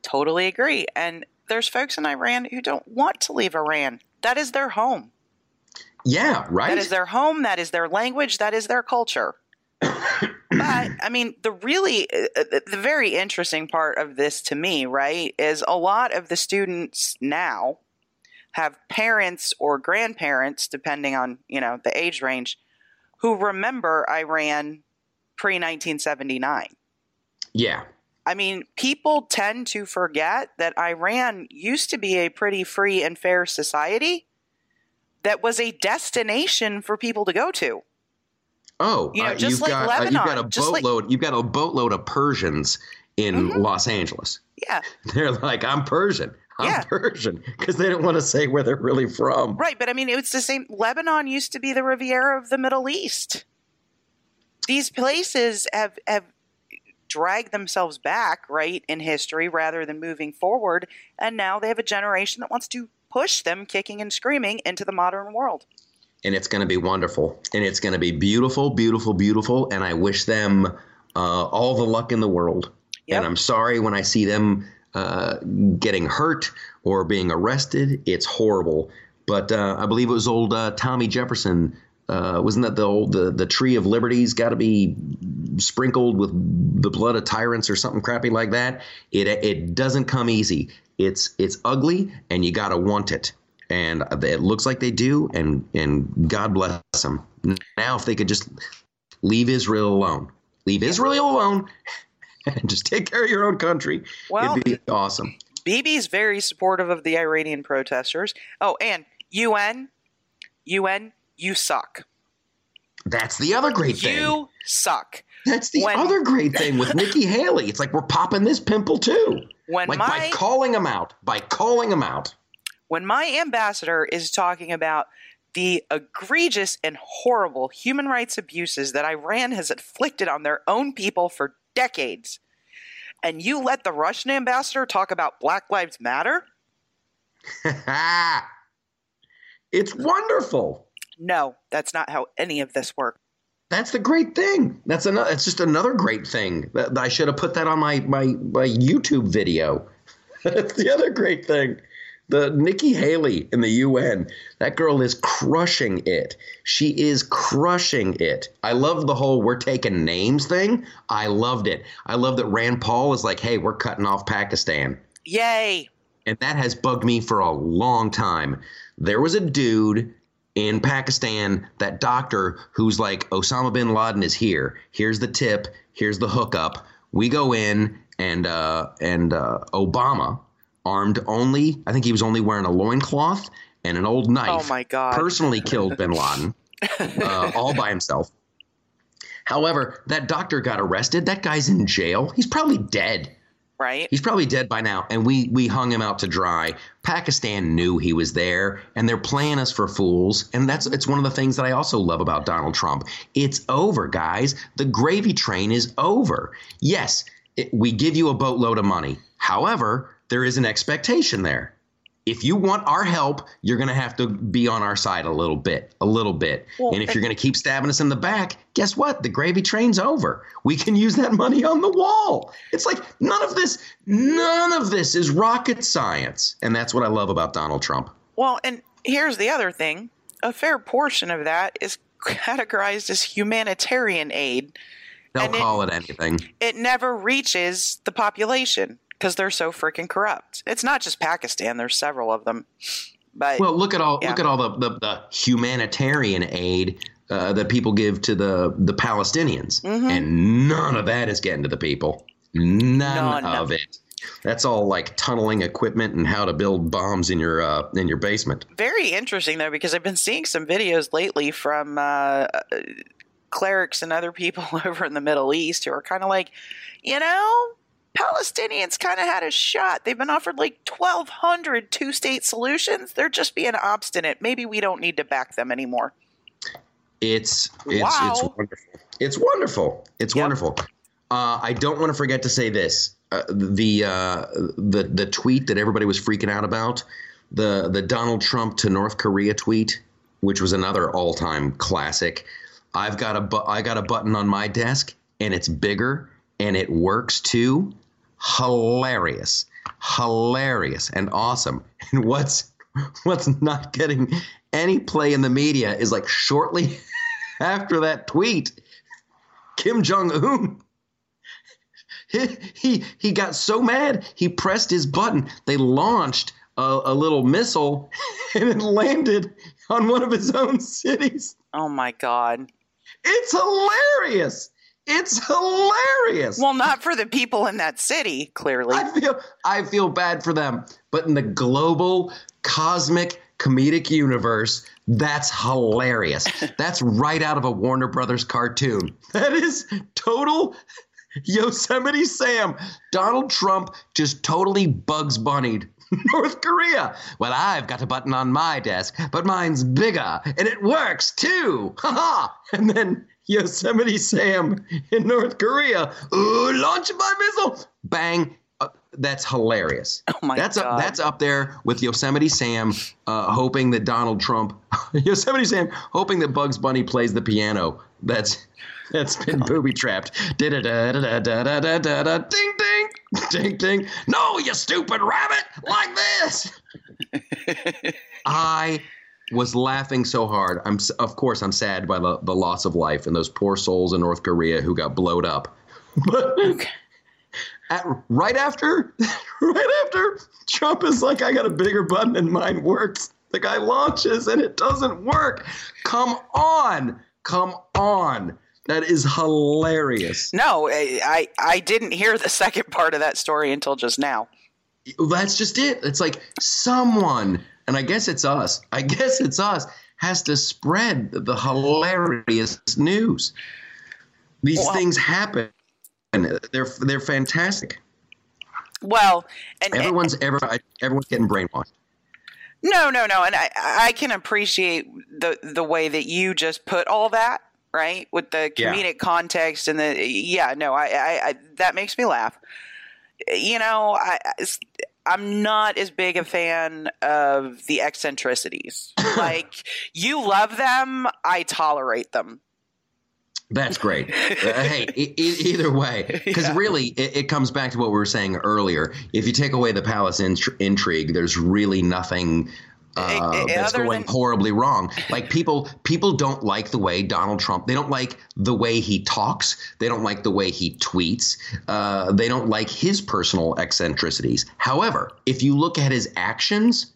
Totally agree. And there's folks in Iran who don't want to leave Iran. That is their home. Yeah, right. That is their home. That is their language. That is their culture. but I mean, the really, uh, uh, the very interesting part of this to me, right, is a lot of the students now have parents or grandparents, depending on you know the age range, who remember Iran pre 1979. Yeah. I mean, people tend to forget that Iran used to be a pretty free and fair society that was a destination for people to go to. Oh, you know, uh, just you've like got, Lebanon, uh, you've got a boatload. Like, you've got a boatload of Persians in mm-hmm. Los Angeles. Yeah, they're like, I'm Persian. Yeah. Persian because they don't want to say where they're really from. Right, but I mean, it's the same. Lebanon used to be the Riviera of the Middle East. These places have have dragged themselves back, right, in history rather than moving forward, and now they have a generation that wants to push them kicking and screaming into the modern world and it's going to be wonderful and it's going to be beautiful beautiful beautiful and i wish them uh, all the luck in the world yep. and i'm sorry when i see them uh, getting hurt or being arrested it's horrible but uh, i believe it was old uh, tommy jefferson uh, wasn't that the old the, the tree of liberties got to be sprinkled with the blood of tyrants or something crappy like that it it doesn't come easy it's it's ugly and you got to want it and it looks like they do. And and God bless them. Now, if they could just leave Israel alone, leave Israel alone, and just take care of your own country, well, it'd be awesome. Bibi's very supportive of the Iranian protesters. Oh, and UN, UN, you suck. That's the other great thing. You suck. That's the when, other great thing with Nikki Haley. It's like we're popping this pimple too. When like my, by calling them out, by calling them out when my ambassador is talking about the egregious and horrible human rights abuses that Iran has inflicted on their own people for decades, and you let the Russian ambassador talk about Black Lives Matter? it's wonderful. No, that's not how any of this works. That's the great thing. That's another. It's just another great thing. That I should have put that on my my my YouTube video. That's the other great thing. The Nikki Haley in the UN, that girl is crushing it. She is crushing it. I love the whole we're taking names thing. I loved it. I love that Rand Paul is like, hey, we're cutting off Pakistan. Yay. And that has bugged me for a long time. There was a dude in Pakistan, that doctor who's like, Osama bin Laden is here. Here's the tip. Here's the hookup. We go in, and uh, and uh, Obama, armed only. I think he was only wearing a loincloth and an old knife. Oh my God. Personally killed bin Laden uh, all by himself. However, that doctor got arrested. That guy's in jail. He's probably dead. Right. He's probably dead by now. And we we hung him out to dry. Pakistan knew he was there, and they're playing us for fools. And that's it's one of the things that I also love about Donald Trump. It's over, guys. The gravy train is over. Yes, it, we give you a boatload of money. However, there is an expectation there. If you want our help, you're going to have to be on our side a little bit, a little bit. Well, and if you're going to keep stabbing us in the back, guess what? The gravy train's over. We can use that money on the wall. It's like none of this, none of this is rocket science. And that's what I love about Donald Trump. Well, and here's the other thing a fair portion of that is categorized as humanitarian aid. They'll And it- call it anything. It never reaches the population because they're so freaking corrupt. It's not just Pakistan. There's several of them. But Well, look at all Yeah. look at all the the, the humanitarian aid uh, that people give to the the Palestinians, Mhm. and none of that is getting to the people. None, None. of it. That's all like tunneling equipment and how to build bombs in your uh, in your basement. very interesting though because I've been seeing some videos lately from uh, uh, clerics and other people over in the Middle East who are kind of like, you know, Palestinians kind of had a shot. They've been offered like 1,200 two state solutions. They're just being obstinate. Maybe we don't need to back them anymore. It's it's Wow. it's wonderful. It's wonderful. It's Yep. wonderful. Uh, I don't want to forget to say this. Uh, the uh, the the tweet that everybody was freaking out about the the Donald Trump to North Korea tweet, which was another all time classic. I've got a bu- I got a button on my desk and it's bigger and it works too. Hilarious, hilarious, and awesome. And what's what's not getting any play in the media is like shortly after that tweet, Kim Jong Un. He, he he got so mad he pressed his button. They launched a, a little missile, and it landed on one of his own cities. Oh my God. It's hilarious. It's hilarious. Well, not for the people in that city, clearly. I feel I feel bad for them, but in the global cosmic comedic universe, that's hilarious. That's right out of a Warner Brothers cartoon. That is total Yosemite Sam. Donald Trump just totally bugs bunnied North Korea. Well, I've got a button on my desk, but mine's bigger and it works too. Ha ha! And then Yosemite Sam in North Korea, ooh, launch my missile! Bang! Uh, that's hilarious. oh my that's God. up. That's up there with Yosemite Sam, uh, hoping that Donald Trump, Yosemite Sam, hoping that Bugs Bunny plays the piano. That's that's been booby trapped. Da da da da da da da da da. Ding ding ding ding. No, you stupid rabbit! Like this. I was laughing so hard. I'm of course I'm sad by the, the loss of life and those poor souls in North Korea who got blowed up. But at, right after, right after Trump is like, I got a bigger button and mine works. The guy launches and it doesn't work. Come on, come on. That is hilarious. no, I, I didn't hear the second part of that story until just now. That's just it. It's like someone, and I guess it's us. I guess it's us has to spread the hilarious news. These Well- things happen. And they're they're fantastic. Well, and, and- Everyone's ever everyone's getting brainwashed. no, no, no, and I I can appreciate the the way that you just put all that right with the Yeah. comedic context and the yeah no I, I, I that makes me laugh. You know I. I'm not as big a fan of the eccentricities. like you love them, I tolerate them. That's great. Uh, hey, e- e- either way, because Yeah. really, it, it comes back to what we were saying earlier. If you take away the palace intri- intrigue, there's really nothing uh, that's going than- horribly wrong. Like people, people don't like the way Donald Trump. They don't like the way he talks. They don't like the way he tweets. Uh, they don't like his personal eccentricities. However, if you look at his actions,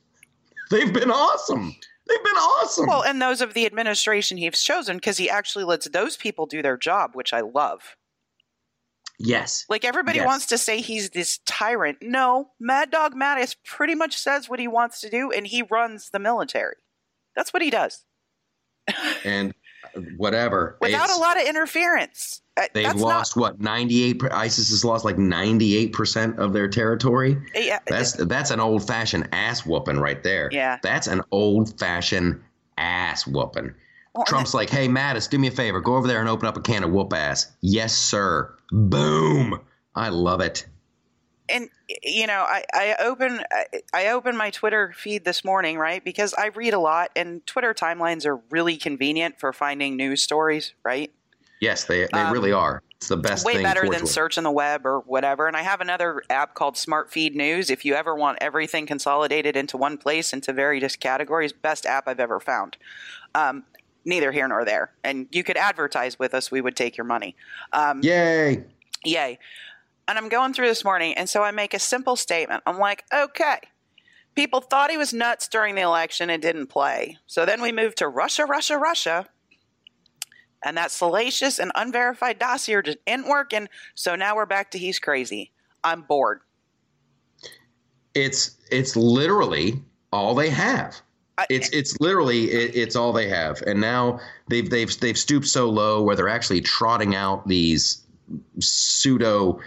they've been awesome. They've been awesome. Well, and those of the administration he's chosen because he actually lets those people do their job, which I love. Yes. Like everybody Yes. wants to say he's this tyrant. No, Mad Dog Mattis pretty much says what he wants to do, and he runs the military. That's what he does and uh, whatever. without It's- a lot of interference. Uh, They've That's lost what ninety eight. ISIS has lost like ninety eight percent of their territory. Yeah, That's that's an old fashioned ass whooping right there. Yeah. that's an old fashioned ass whooping. Trump's like, hey Mattis, do me a favor, go over there and open up a can of whoop ass. Yes, sir. Boom. I love it. and you know I, I open I, I open my twitter feed this morning right because i read a lot and twitter timelines are really convenient for finding news stories right Yes, they they Um, really are. It's the best way thing. better than searching the web or whatever and i have another app called smart feed news if you ever want everything consolidated into one place into various categories best app i've ever found um, neither here nor there. And you could advertise with us; we would take your money. Um, Yay! Yay! And I'm going through this morning, and so I make a simple statement. I'm like, okay. People thought he was nuts during the election and didn't play. So then we moved to Russia, Russia, Russia. And that salacious and unverified dossier just isn't working. So now we're back to he's crazy. I'm bored. It's it's literally all they have. It's it's literally it, it's all they have, and now they've they've they've stooped so low where they're actually trotting out these pseudo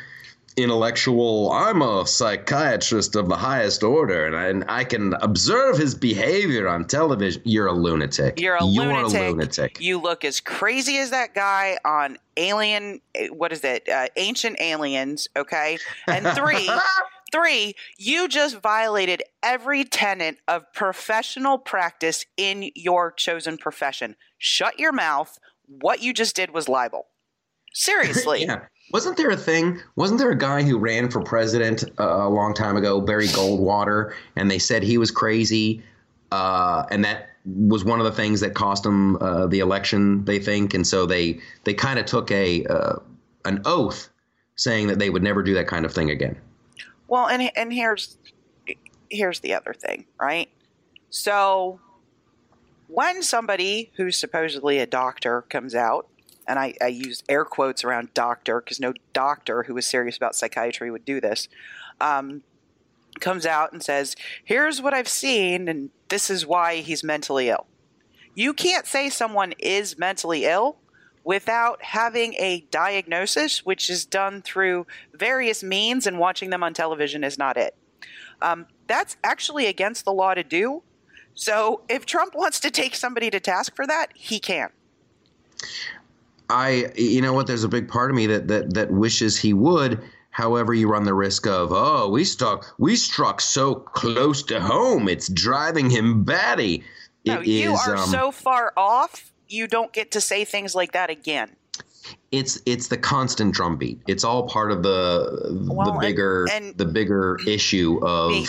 intellectual. I'm a psychiatrist of the highest order, and I, and I can observe his behavior on television. You're a lunatic. You're a You're lunatic. a lunatic. You look as crazy as that guy on Alien. What is it? Uh, Ancient Aliens. Okay. And three, three. You just violated every tenet of professional practice in your chosen profession. Shut your mouth. What you just did was libel. Seriously. yeah. Wasn't there a thing? Wasn't there a guy who ran for president uh, a long time ago, Barry Goldwater, and they said he was crazy, uh, and that was one of the things that cost him uh, the election. They think, and so they they kind of took a uh, an oath saying that they would never do that kind of thing again. Well, and and here's here's the other thing, right? So when somebody who's supposedly a doctor comes out, and I, I use air quotes around doctor because no doctor who was serious about psychiatry would do this, um, comes out and says, "Here's what I've seen, and this is why he's mentally ill." You can't say someone is mentally ill without having a diagnosis, which is done through various means, and watching them on television is not it. Um, that's actually against the law to do. So if Trump wants to take somebody to task for that, he can. I, you know what? There's a big part of me that that that wishes he would. However, you run the risk of, oh, we stuck, we struck so close to home, it's driving him batty. No, you is, are um, so far off. You don't get to say things like that again. it's it's the constant drumbeat. It's all part of the Well, the and- bigger and- the bigger issue of Me-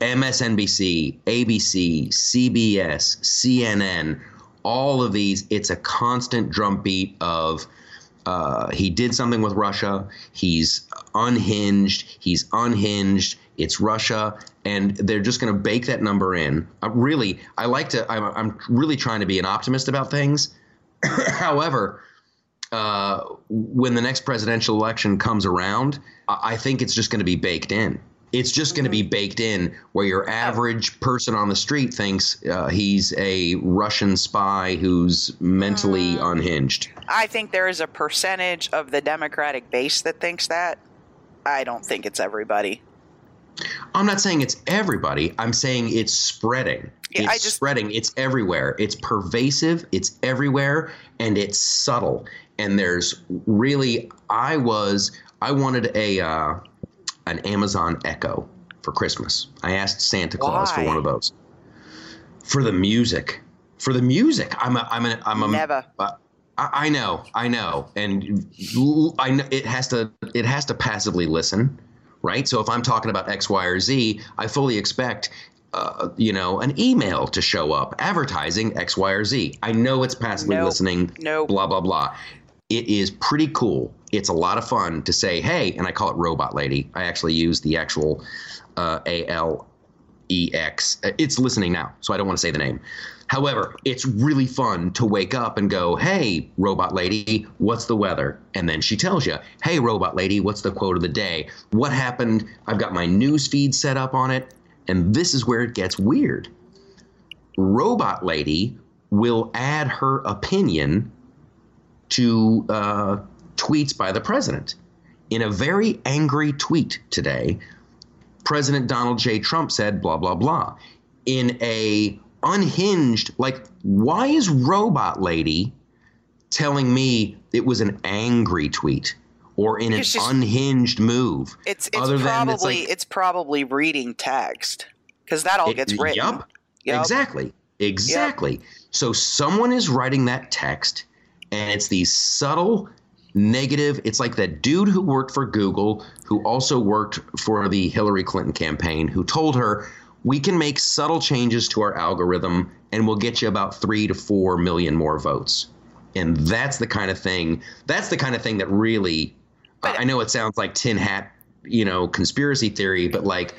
MSNBC, ABC, CBS, CNN, all of these. It's a constant drumbeat of uh, he did something with Russia. He's unhinged. He's unhinged. It's Russia, and they're just going to bake that number in. I really, I like to. I'm, I'm really trying to be an optimist about things. However, uh, when the next presidential election comes around, I think it's just going to be baked in. It's just going to be baked in where your average person on the street thinks uh, he's a Russian spy who's mentally unhinged. I think there is a percentage of the Democratic base that thinks that. I don't think it's everybody. I'm not saying it's everybody. I'm saying it's spreading. Yeah, it's just- spreading. It's everywhere. It's pervasive. It's everywhere, and it's subtle. And there's really, I was, I wanted a uh, an Amazon Echo for Christmas. I asked Santa Claus for one of those. For the music, for the music. I'm a, I'm a, I'm a, Never. uh, I, I know, I know, and I know it has to it has to passively listen, right? So if I'm talking about X, Y, or Z, I fully expect. Uh, you know, an email to show up advertising X, Y, or Z. I know it's passively Nope. listening. Nope. Blah blah blah. It is pretty cool. It's a lot of fun to say, "Hey," and I call it Robot Lady. I actually use the actual uh, A L E X. It's listening now, so I don't want to say the name. However, it's really fun to wake up and go, "Hey, robot lady, what's the weather?" And then she tells you, "Hey, robot lady, what's the quote of the day? What happened?" I've got my news feed set up on it, and this is where it gets weird. Robot lady will add her opinion to uh, tweets by the president. In a very angry tweet today, President Donald J. Trump said blah blah blah. In a unhinged, like, why is Robot Lady telling me it was an angry tweet or in an just- unhinged move? It's it's Other than probably it's like- it's probably reading text because that all It- gets written. Yup. Yup. Exactly. Exactly. So someone is writing that text, and it's these subtle negative. It's like that dude who worked for Google, who also worked for the Hillary Clinton campaign, who told her, we can make subtle changes to our algorithm and we'll get you about three to four million more votes. And that's the kind of thing, that's the kind of thing that really, I know it sounds like tin hat, you know, conspiracy theory, but like,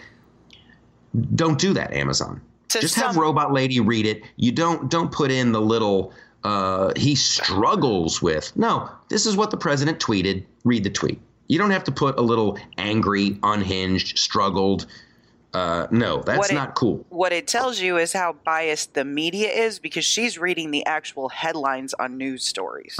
don't do that, Amazon. Just have Robot Lady read it. You don't don't put in the little uh, he struggles with. No, this is what the president tweeted. Read the tweet. You don't have to put a little angry, unhinged, struggled. Uh, no, that's it- not cool. What it tells you is how biased the media is because she's reading the actual headlines on news stories.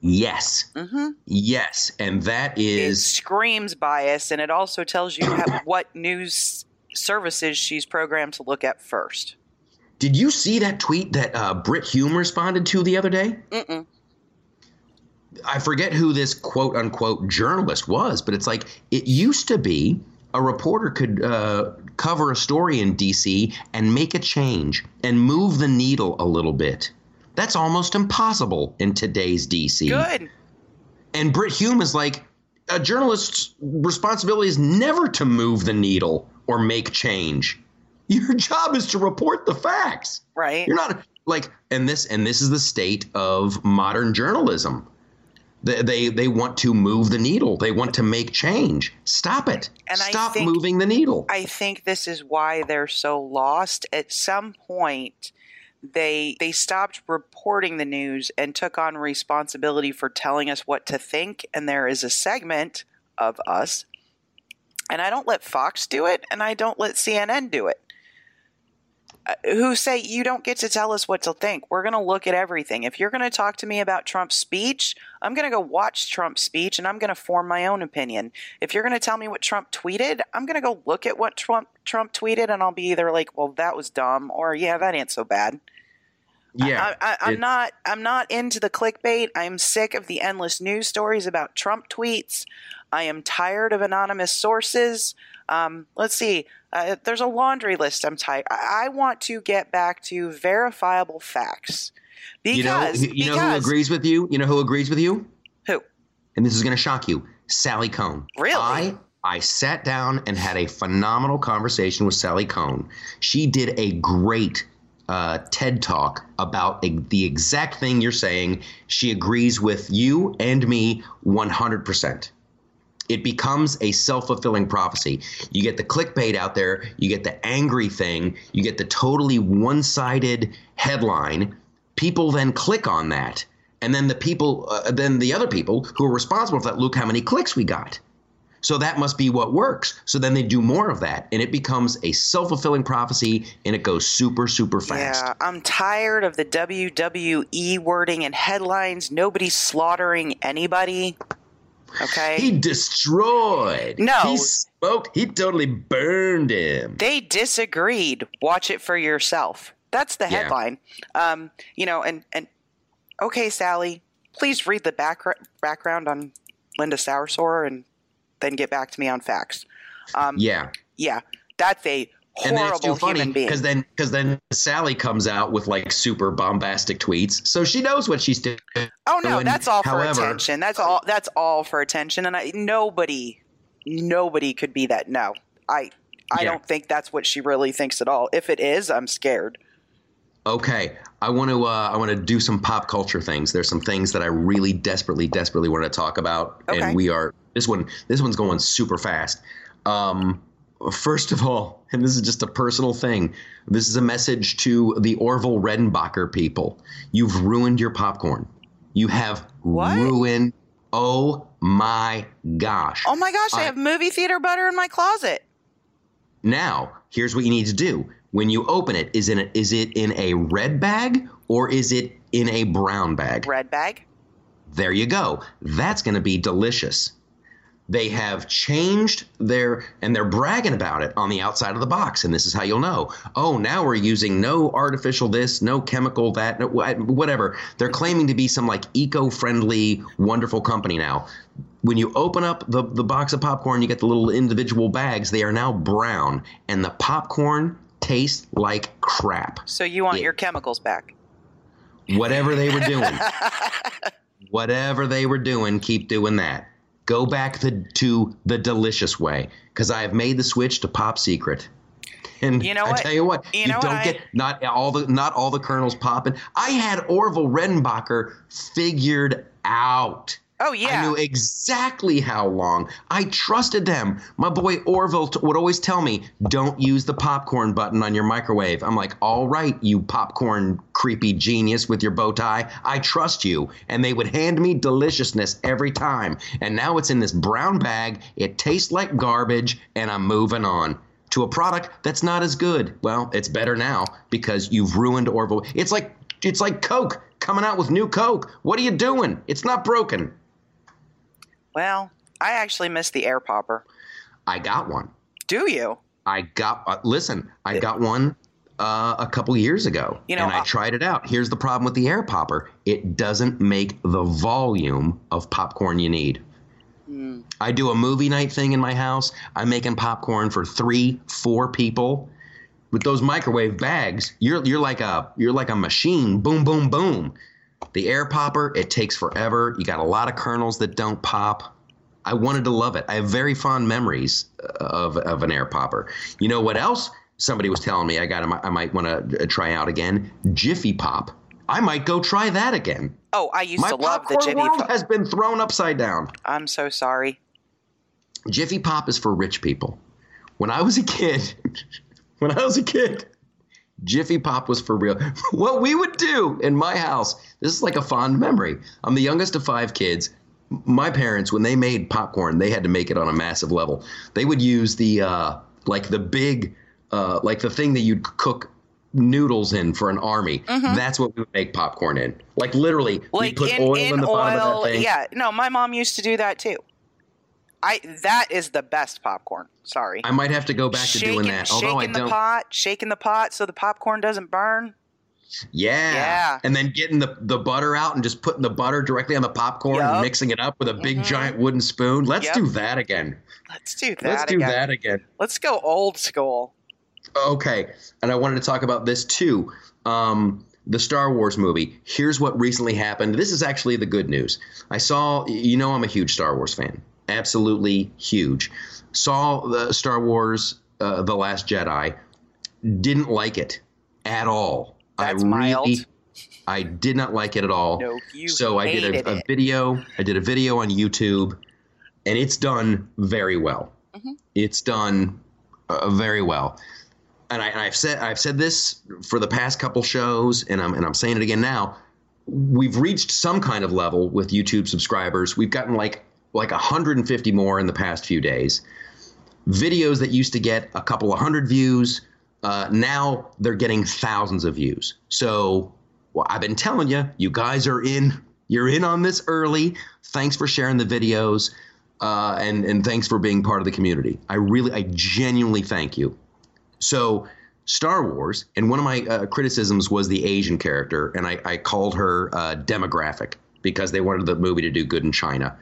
Yes, hmm yes, and that It is screams bias, and it also tells you how, what news services she's programmed to look at first. Did you see that tweet that uh, Brit Hume responded to the other day? Mm-mm. I forget who this quote unquote journalist was, but it's like it used to be a reporter could uh, cover a story in DC and make a change and move the needle a little bit. That's almost impossible in today's DC. Good. And Brit Hume is like, a journalist's responsibility is never to move the needle or make change. Your job is to report the facts. Right. You're not like, and this and this is the state of modern journalism. They they, they want to move the needle. They want to make change. Stop it. And I Stop think- moving the needle. I think this is why they're so lost. At some point, they they stopped reporting the news and took on responsibility for telling us what to think. And there is a segment of us, and I don't let Fox do it, and I don't let CNN do it. Who say you don't get to tell us what to think? We're going to look at everything. If you're going to talk to me about Trump's speech, I'm going to go watch Trump's speech and I'm going to form my own opinion if you're going to tell me what Trump tweeted, I'm going to go look at what Trump Trump tweeted, and I'll be either like, "Well, that was dumb," or "Yeah, that ain't so bad." yeah. I, I, I'm not. I'm not into the clickbait. I'm sick of the endless news stories about Trump tweets. I am tired of anonymous sources. Um, let's see. Uh, there's a laundry list. I'm tired. I, I want to get back to verifiable facts because you know, you know who agrees with you? You know who agrees with you? who And this is going to shock you. Sally Kohn. Really? I I sat down and had a phenomenal conversation with Sally Kohn. She did a great uh, TED talk about e- the exact thing you're saying. She agrees with you and me 100%. It becomes a self fulfilling prophecy. You get the clickbait out there, you get the angry thing, you get the totally one sided headline. People then click on that. And then the people, uh, then the other people who are responsible for that look how many clicks we got. So that must be what works. So then they do more of that, and it becomes a self fulfilling prophecy, and it goes super, super fast. Yeah, I'm tired of the WWE wording and headlines. Nobody's slaughtering anybody. Okay. He destroyed. No. He smoked. He totally burned him. they disagreed. Watch it for yourself. That's the Yeah. headline. Um, you know, and and okay, Sally, please read the back, background on Linda Sarsour and then get back to me on facts. Um, Yeah. yeah, that's a And then it's too funny because then because then Sally comes out with like super bombastic tweets, so she knows what she's doing. Oh no, that's all for attention. That's all. That's all for attention. And I, nobody, nobody could be that. No, I, I Yeah. don't think that's what she really thinks at all. If it is, I'm scared. Okay, I want to uh, I want to do some pop culture things. There's some things that I really desperately desperately want to talk about, Okay. and we are this one this one's going super fast. Um, first of all, and this is just a personal thing. This is a message to the Orville Redenbacher people. You've ruined your popcorn. You have What? ruined. Oh my gosh! Oh my gosh, I, I- have movie theater butter in my closet. Now, here's what you need to do. When you open it, is it is it in a red bag or is it in a brown bag? Red bag. There you go. That's going to be delicious. They have changed their and they're bragging about it on the outside of the box, and this is how you'll know. Oh, now we're using no artificial this, no chemical that, no, whatever. They're claiming to be some like eco-friendly, wonderful company now. When you open up the, the box of popcorn, you get the little individual bags. They are now brown, and the popcorn tastes like crap. So you want Yeah. your chemicals back? Whatever they were doing. whatever they were doing, keep doing that. Go back the, to the delicious way because I have made the switch to Pop Secret. And You know I what? tell you what, You you, know don't what get not all the not all the kernels popping. I had Orville Redenbacher figured out. Oh yeah. I knew exactly how long. I trusted them. My boy Orville t- would always tell me, "Don't use the popcorn button on your microwave." I'm like, "All right, you popcorn creepy genius with your bow tie. I trust you." And they would hand me deliciousness every time. And now it's in this brown bag. It tastes like garbage, and I'm moving on to a product that's not as good. Well, it's better now because you've ruined Orville. It's like it's like Coke coming out with new Coke. What are you doing? It's not broken. Well, I actually miss the air popper. I got one. Do you? I got uh, listen. I got one uh, a couple years ago, You know, and I uh, tried it out. Here's the problem with the air popper: it doesn't make the volume of popcorn you need. Hmm. I do a movie night thing in my house. I'm making popcorn for three, four people. With those microwave bags, you're you're like a you're like a machine. Boom, boom, boom. The air popper, it takes forever. You got a lot of kernels that don't pop. I wanted to love it. I have very fond memories uh, of of an air popper. You know what else? Somebody was telling me I got I might want to try out again. Jiffy Pop. I might go try that again. Oh, I used My to love the Jiffy world Pop. has been thrown upside down. I'm so sorry. Jiffy Pop is for rich people. When I was a kid, when I was a kid, Jiffy Pop was for real. What we would do in my house, this is like a fond memory. I'm the youngest of five kids. My parents, when they made popcorn, they had to make it on a massive level. They would use the uh, like the big, uh, like the thing that you'd cook noodles in for an army. That's what we would make popcorn in. Like literally, we Mm-hmm. Put in, oil in in the bottom of that thing. Yeah. No, my mom used to do that too. I that is the best popcorn. Sorry. I might have to go back to doing that. Although I shaking the don't. pot, shaking the pot so the popcorn doesn't burn. Yeah. Yeah. And then getting the, the butter out and just putting the butter directly on the popcorn Yup. and mixing it up with a big Mhm. giant wooden spoon. Let's Yep. do that again. Let's do that. Let's do again. that again. Let's go old school. Okay. And I wanted to talk about this too. Um, the Star Wars movie. Here's what recently happened. This is actually the good news. I saw, you know, I'm a huge Star Wars fan. Absolutely huge. Saw the Star Wars, uh, The Last Jedi. Didn't like it at all. That's I mild. really, I did not like it at all. No, so I did a, a video. I did a video on YouTube, and it's done very well. Mhm. It's done uh, very well. And, I, and I've said I've said this for the past couple shows, and I'm and I'm saying it again now. We've reached some kind of level with YouTube subscribers. We've gotten like like 150 more in the past few days. Videos that used to get a couple of hundred views, uh, now they're getting thousands of views. So well, I've been telling you, you guys are in. You're in on this early. Thanks for sharing the videos, uh, and and thanks for being part of the community. I really, I genuinely thank you. So, Star Wars, and one of my uh, criticisms was the Asian character, and I, I called her uh, demographic because they wanted the movie to do good in China.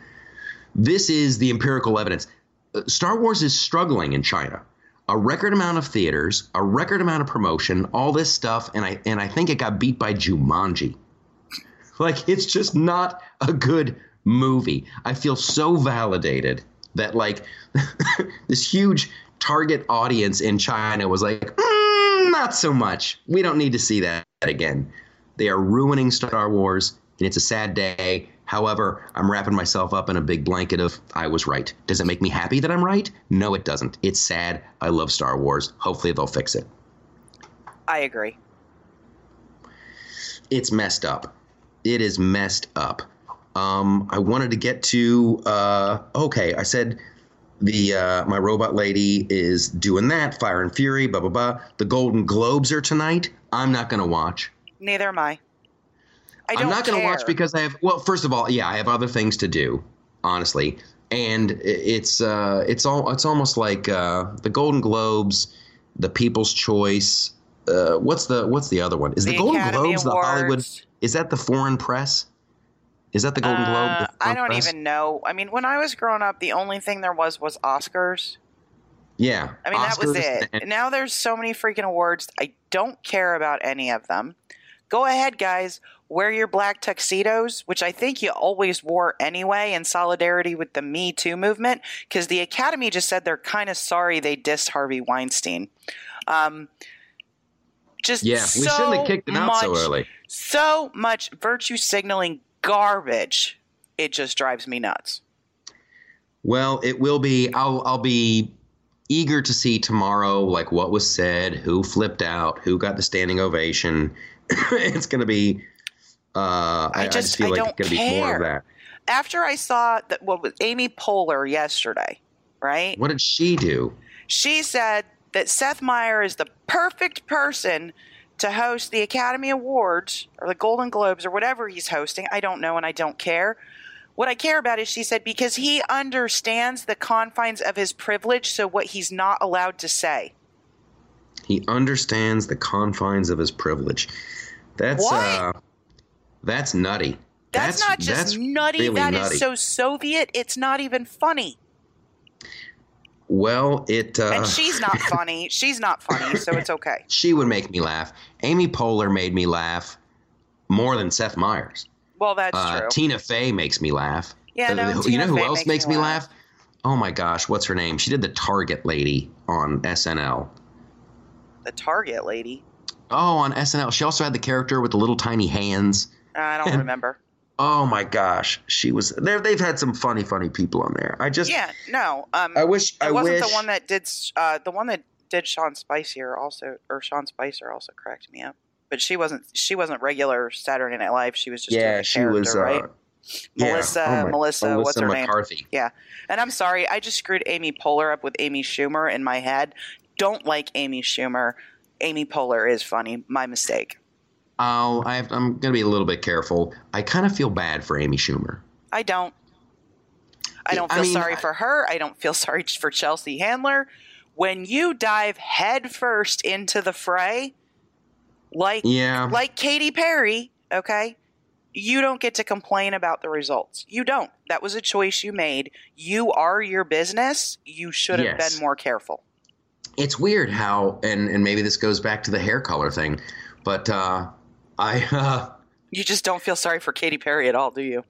This is the empirical evidence. Uh, Star Wars is struggling in China. A record amount of theaters, a record amount of promotion, all this stuff, and I and I think it got beat by Jumanji. Like it's just not a good movie. I feel so validated that like this huge target audience in China was like, "Mm, not so much. We don't need to see that again. They are ruining Star Wars, and it's a sad day. However, I'm wrapping myself up in a big blanket of I was right. Does it make me happy that I'm right? No, it doesn't. It's sad. I love Star Wars. Hopefully, they'll fix it. I agree. It's messed up. It is messed up. Um, I wanted to get to. Uh, okay, I said the uh, my robot lady is doing that. Fire and Fury. Blah blah blah. The Golden Globes are tonight. I'm not going to watch. Neither am I. I don't I'm not going to watch because I have. Well, first of all, yeah, I have other things to do. Honestly, and it's uh, it's all it's almost like uh, the Golden Globes, the People's Choice. Uh, what's the what's the other one? Is the, the Golden Academy Globes the Hollywood? Is that the foreign press? Is that the Golden Globe? Uh, the I don't press? even know. I mean, when I was growing up, the only thing there was was Oscars. Yeah. I mean, that was it. and- Now there's so many freaking awards. I don't care about any of them. Go ahead, guys. Wear your black tuxedos, which I think you always wore anyway in solidarity with the Me Too movement, because the Academy just said they're kind of sorry they dissed Harvey Weinstein. Um, just Yeah, we so shouldn't have kicked him out so early. So much virtue signaling garbage. It just drives me nuts. Well, it will be. I'll I'll be eager to see tomorrow, like what was said, who flipped out, who got the standing ovation. it's going to be. Uh, I, I just- just feel I like it's going to be more of that. After I saw that what was Amy Poehler yesterday, right? What did she do? She said that Seth Meyer is the perfect person to host the Academy Awards or the Golden Globes or whatever he's hosting. I don't know and I don't care. What I care about is she said because he understands the confines of his privilege, so what he's not allowed to say. He understands the confines of his privilege. That's What? uh, that's nutty. That's, not just that's nutty. really That is nutty. so Soviet. It's not even funny. Well, it. Uh, And she's not funny. She's not funny, so it's okay. she would make me laugh. Amy Poehler made me laugh more than Seth Meyers. Well, that's Uh, true. Tina Fey makes me laugh. Yeah, Uh, no, Tina you know who Fey else makes makes me me laugh. laugh? Oh my gosh, what's her name? She did the Target lady on SNL. The Target lady. Oh, on SNL. She also had the character with the little tiny hands. I don't remember. Oh my gosh, she was there. They've had some funny, funny people on there. I just, Yeah, no. Um, I wish, it I wasn't wish. the one that did uh, the one that did Sean Spicer also, or Sean Spicer also cracked me up. But she wasn't. She wasn't regular Saturday Night Live. She was just doing yeah, a she was. Uh, right? yeah. Melissa- Oh my- Melissa, what's her name? McCarthy. Yeah. And I'm sorry, I just screwed Amy Poehler up with Amy Schumer in my head. Don't like Amy Schumer. Amy Poehler is funny. My mistake. I'll, I have, I'm going to be a little bit careful. I kind of feel bad for Amy Schumer. I don't. I don't I feel mean, sorry I- for her. I don't feel sorry for Chelsea Handler. When you dive headfirst into the fray, like Yeah. like Katy Perry, okay, you don't get to complain about the results. You don't. That was a choice you made. You are your business. You should have Yes. been more careful. It's weird how and and maybe this goes back to the hair color thing but uh i uh You just don't feel sorry for Katy Perry at all, do you?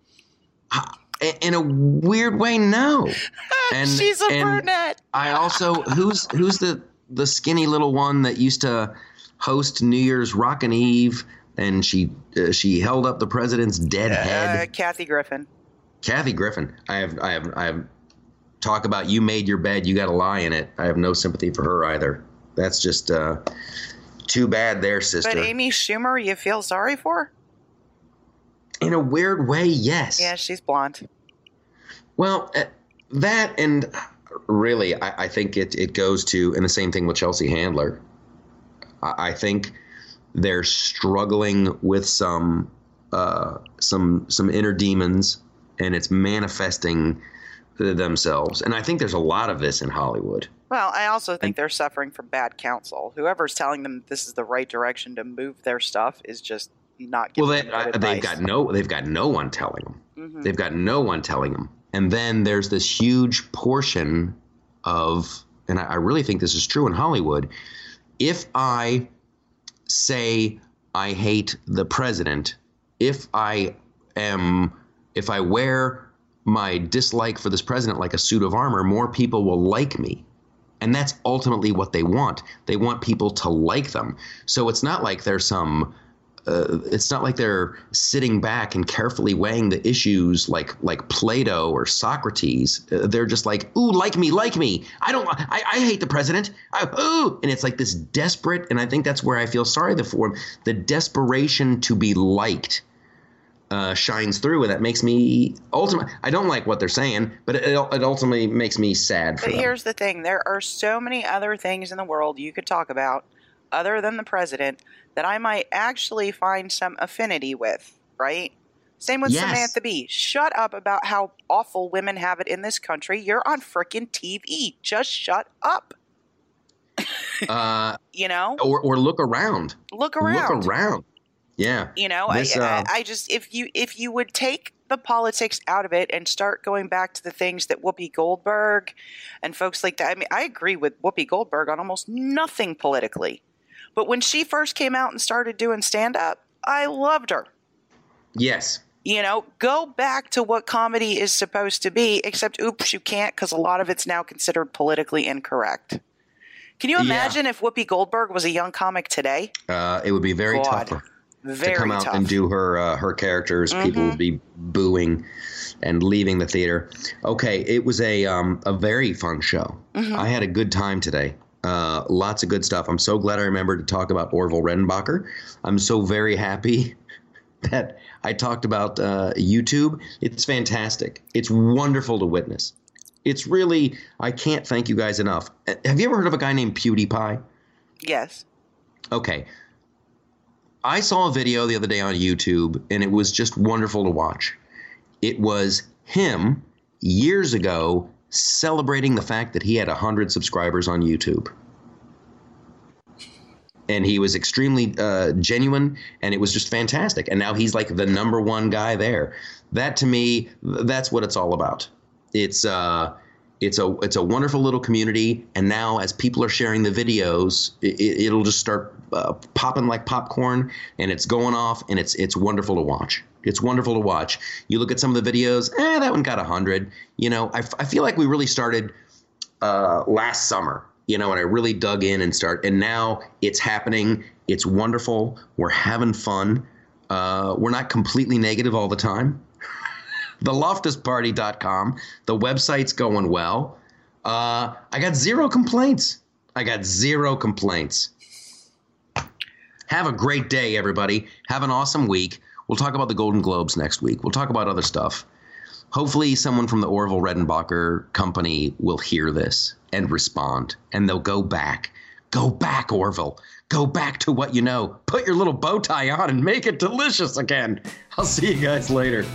in a weird way no And- She's a and- brunette. i also who's who's the the skinny little one that used to host new year's rockin' eve and she uh, she held up the president's dead Uh, head Kathy Griffin. kathy griffin i have i have i have talk about you made your bed you got to lie in it i have no sympathy for her either that's just uh too bad there sister But Amy Schumer, you feel sorry for? in a weird way yes Yeah, she's blonde. Well, uh, that and really, I, I think it, it goes to, and the same thing with Chelsea Handler. I, I think they're struggling with some uh, some some inner demons, and it's manifesting themselves. And I think there's a lot of this in Hollywood. Well, I also think they're suffering from bad counsel. Whoever's telling them this is the right direction to move their stuff is just not giving Well, they, I, good they've got no they've got no one telling them. Mhm. They've got no one telling them. And then there's this huge portion of, and I, I really think this is true in Hollywood. If I say I hate the president, if I am, if I wear my dislike for this president like a suit of armor, more people will like me. And that's ultimately what they want. They want people to like them. So it's not like there's some uh, it's not like they're sitting back and carefully weighing the issues like like Plato or Socrates. Uh, they're just like, "Ooh, like me, like me. I don't. I, I hate the president. I, ooh," and it's like this desperate. And I think that's where I feel sorry for him. The desperation to be liked uh, shines through, and that makes me ultimate. I don't like what they're saying, but it, it ultimately makes me sad for But them. here's the thing there are so many other things in the world you could talk about other than the president that I might actually find some affinity with, right? Same with Yes. Samantha Bee. Shut up about how awful women have it in this country. You're on frickin' TV. Just shut up. Uh, You know? or or look around. Look around. Look around. Yeah. You know, This, I, uh, I, I just if you if you would take the politics out of it and start going back to the things that Whoopi Goldberg and folks like that. I mean, I agree with Whoopi Goldberg on almost nothing politically, but when she first came out and started doing stand up, I loved her. Yes. You know, go back to what comedy is supposed to be, except oops, you can't because a lot of it's now considered politically incorrect. Can you Yeah. imagine if Whoopi Goldberg was a young comic today? Uh, it would be very God. tough for Very to come out tough. and do her uh, her characters. People Mhm. would be booing and leaving the theater. Okay, it was a um, a very fun show. Mhm. I had a good time today. Uh, lots of good stuff. I'm so glad I remembered to talk about Orville Redenbacher. I'm so very happy that I talked about uh, YouTube. It's fantastic. It's wonderful to witness. It's really I can't thank you guys enough. Uh, Have you ever heard of a guy named PewDiePie? yes. Okay. I saw a video the other day on YouTube and it was just wonderful to watch. It was him years ago celebrating the fact that he had 100 subscribers on YouTube. And he was extremely uh, genuine and it was just fantastic. And now he's like the number one guy there. That to me, that's what it's all about. It's, uh, it's a it's a wonderful little community, and now as people are sharing the videos, it, it'll just start uh, popping like popcorn, and it's going off, and it's it's wonderful to watch. It's wonderful to watch. You look at some of the videos, eh, that one got hundred. You know, I, I feel like we really started uh, last summer. You know, and I really dug in and start, and now it's happening. It's wonderful. We're having fun. Uh, we're not completely negative all the time theloftusparty.com. The website's going well. Uh, I got zero complaints. I got zero complaints. Have a great day, everybody. Have an awesome week. We'll talk about the Golden Globes next week. We'll talk about other stuff. Hopefully, someone from the Orville Redenbacher company will hear this and respond, and they'll go back. Go back, Orville. Go back to what you know. Put your little bow tie on and make it delicious again. I'll see you guys later.